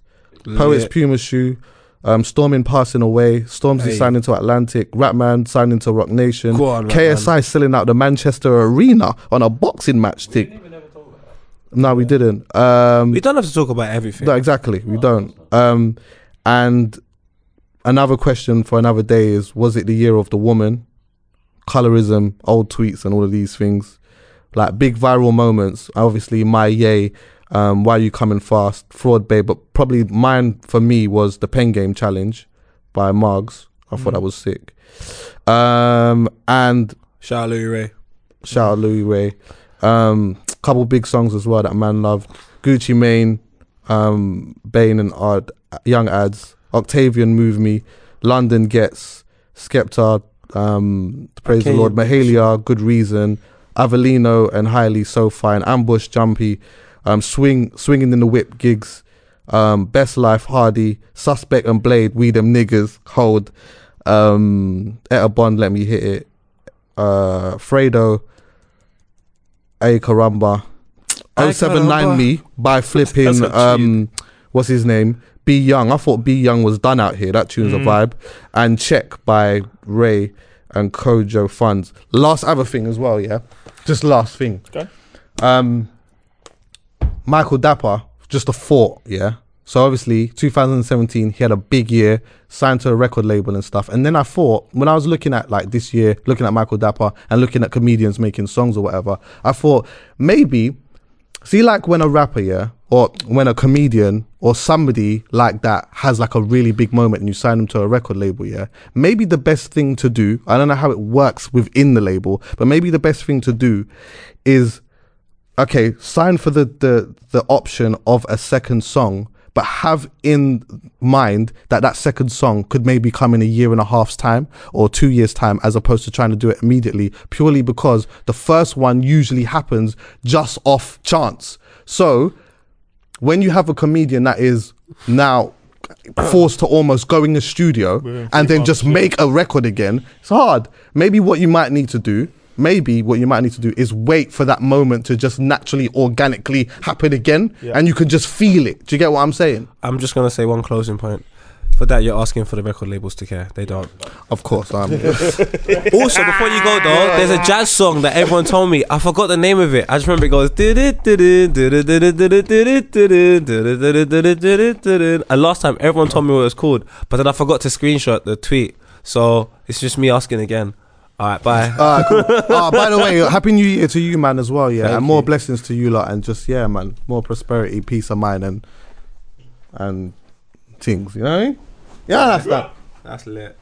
Poets Puma shoe. Um, Stormin passing away. Stormzy Hey. signing to Atlantic. Rapman signing to Roc Nation. Go on, KSI selling out the Manchester Arena on a boxing match We tick. didn't even ever talk about that. No, we didn't. Um, We don't have to talk about everything. no, exactly. We don't. Um, and another question for another day is: Was it the year of the woman? Colorism, old tweets, and all of these things, like big viral moments. Obviously, my yay. Um, why are you coming fast? Fraud Bay, but probably mine for me was the pen game challenge by Margs. I thought that was sick. Um, and Shout out Louis Ray. Shout out Louis Ray. Um, couple big songs as well that man loved. Gucci Mane, um, Bane and Ard, Young Adz, Octavian Move Me, London Ghetts, Skepta, um, Praise the Lord, Mahalia, Good Reason, Avelino and Highly So Fine, Ambush Jumpy, um, Swing, Swinging in the Whip Gigs, um, Best Life Hardy, Suspect and Blade, We Them Niggas, Hold, um, Etta Bond, Let Me Hit It, uh, Fredo, A Caramba, Ay 079 Caramba. Me by flipping, um, what's his name? Be Young. I thought Be Young was done out here. That tune's Mm. a vibe. And Check by Raye and Kojo Funds. Last other thing as well, yeah? Just last thing. Okay. Um, Michael Dapaah, just a thought, yeah? So obviously, 2017, he had a big year, signed to a record label and stuff. And then I thought, when I was looking at like this year, looking at Michael Dapaah and looking at comedians making songs or whatever, I thought maybe, see, like when a rapper, yeah, or when a comedian or somebody like that has like a really big moment and you sign them to a record label, yeah, maybe the best thing to do, I don't know how it works within the label, but maybe the best thing to do is okay, sign for the, the the option of a second song, but have in mind that that second song could maybe come in a year and a half's time or two years time, as opposed to trying to do it immediately, purely because the first one usually happens just off chance. So when you have a comedian that is now forced to almost go in the studio and then just make a record again, it's hard. Maybe what you might need to do, maybe what you might need to do is wait for that moment to just naturally, organically happen again, Yeah. and you can just feel it. Do you get what I'm saying? I'm just gonna say one closing point. For that, you're asking for the record labels to care. They don't. Of course, I'm. Also, before you go though, there's a jazz song that everyone told me. I forgot the name of it. I just remember it goes. And last time everyone told me what it was called, but then I forgot to screenshot the tweet. So it's just me asking again. All right, bye. Alright, cool. Ah, by the way, happy New Year to you, man, as well. Yeah, Thank and more you. blessings to you lot, and just yeah, man, more prosperity, peace of mind, and and things. You know what I mean? Yeah, that's that. That's lit.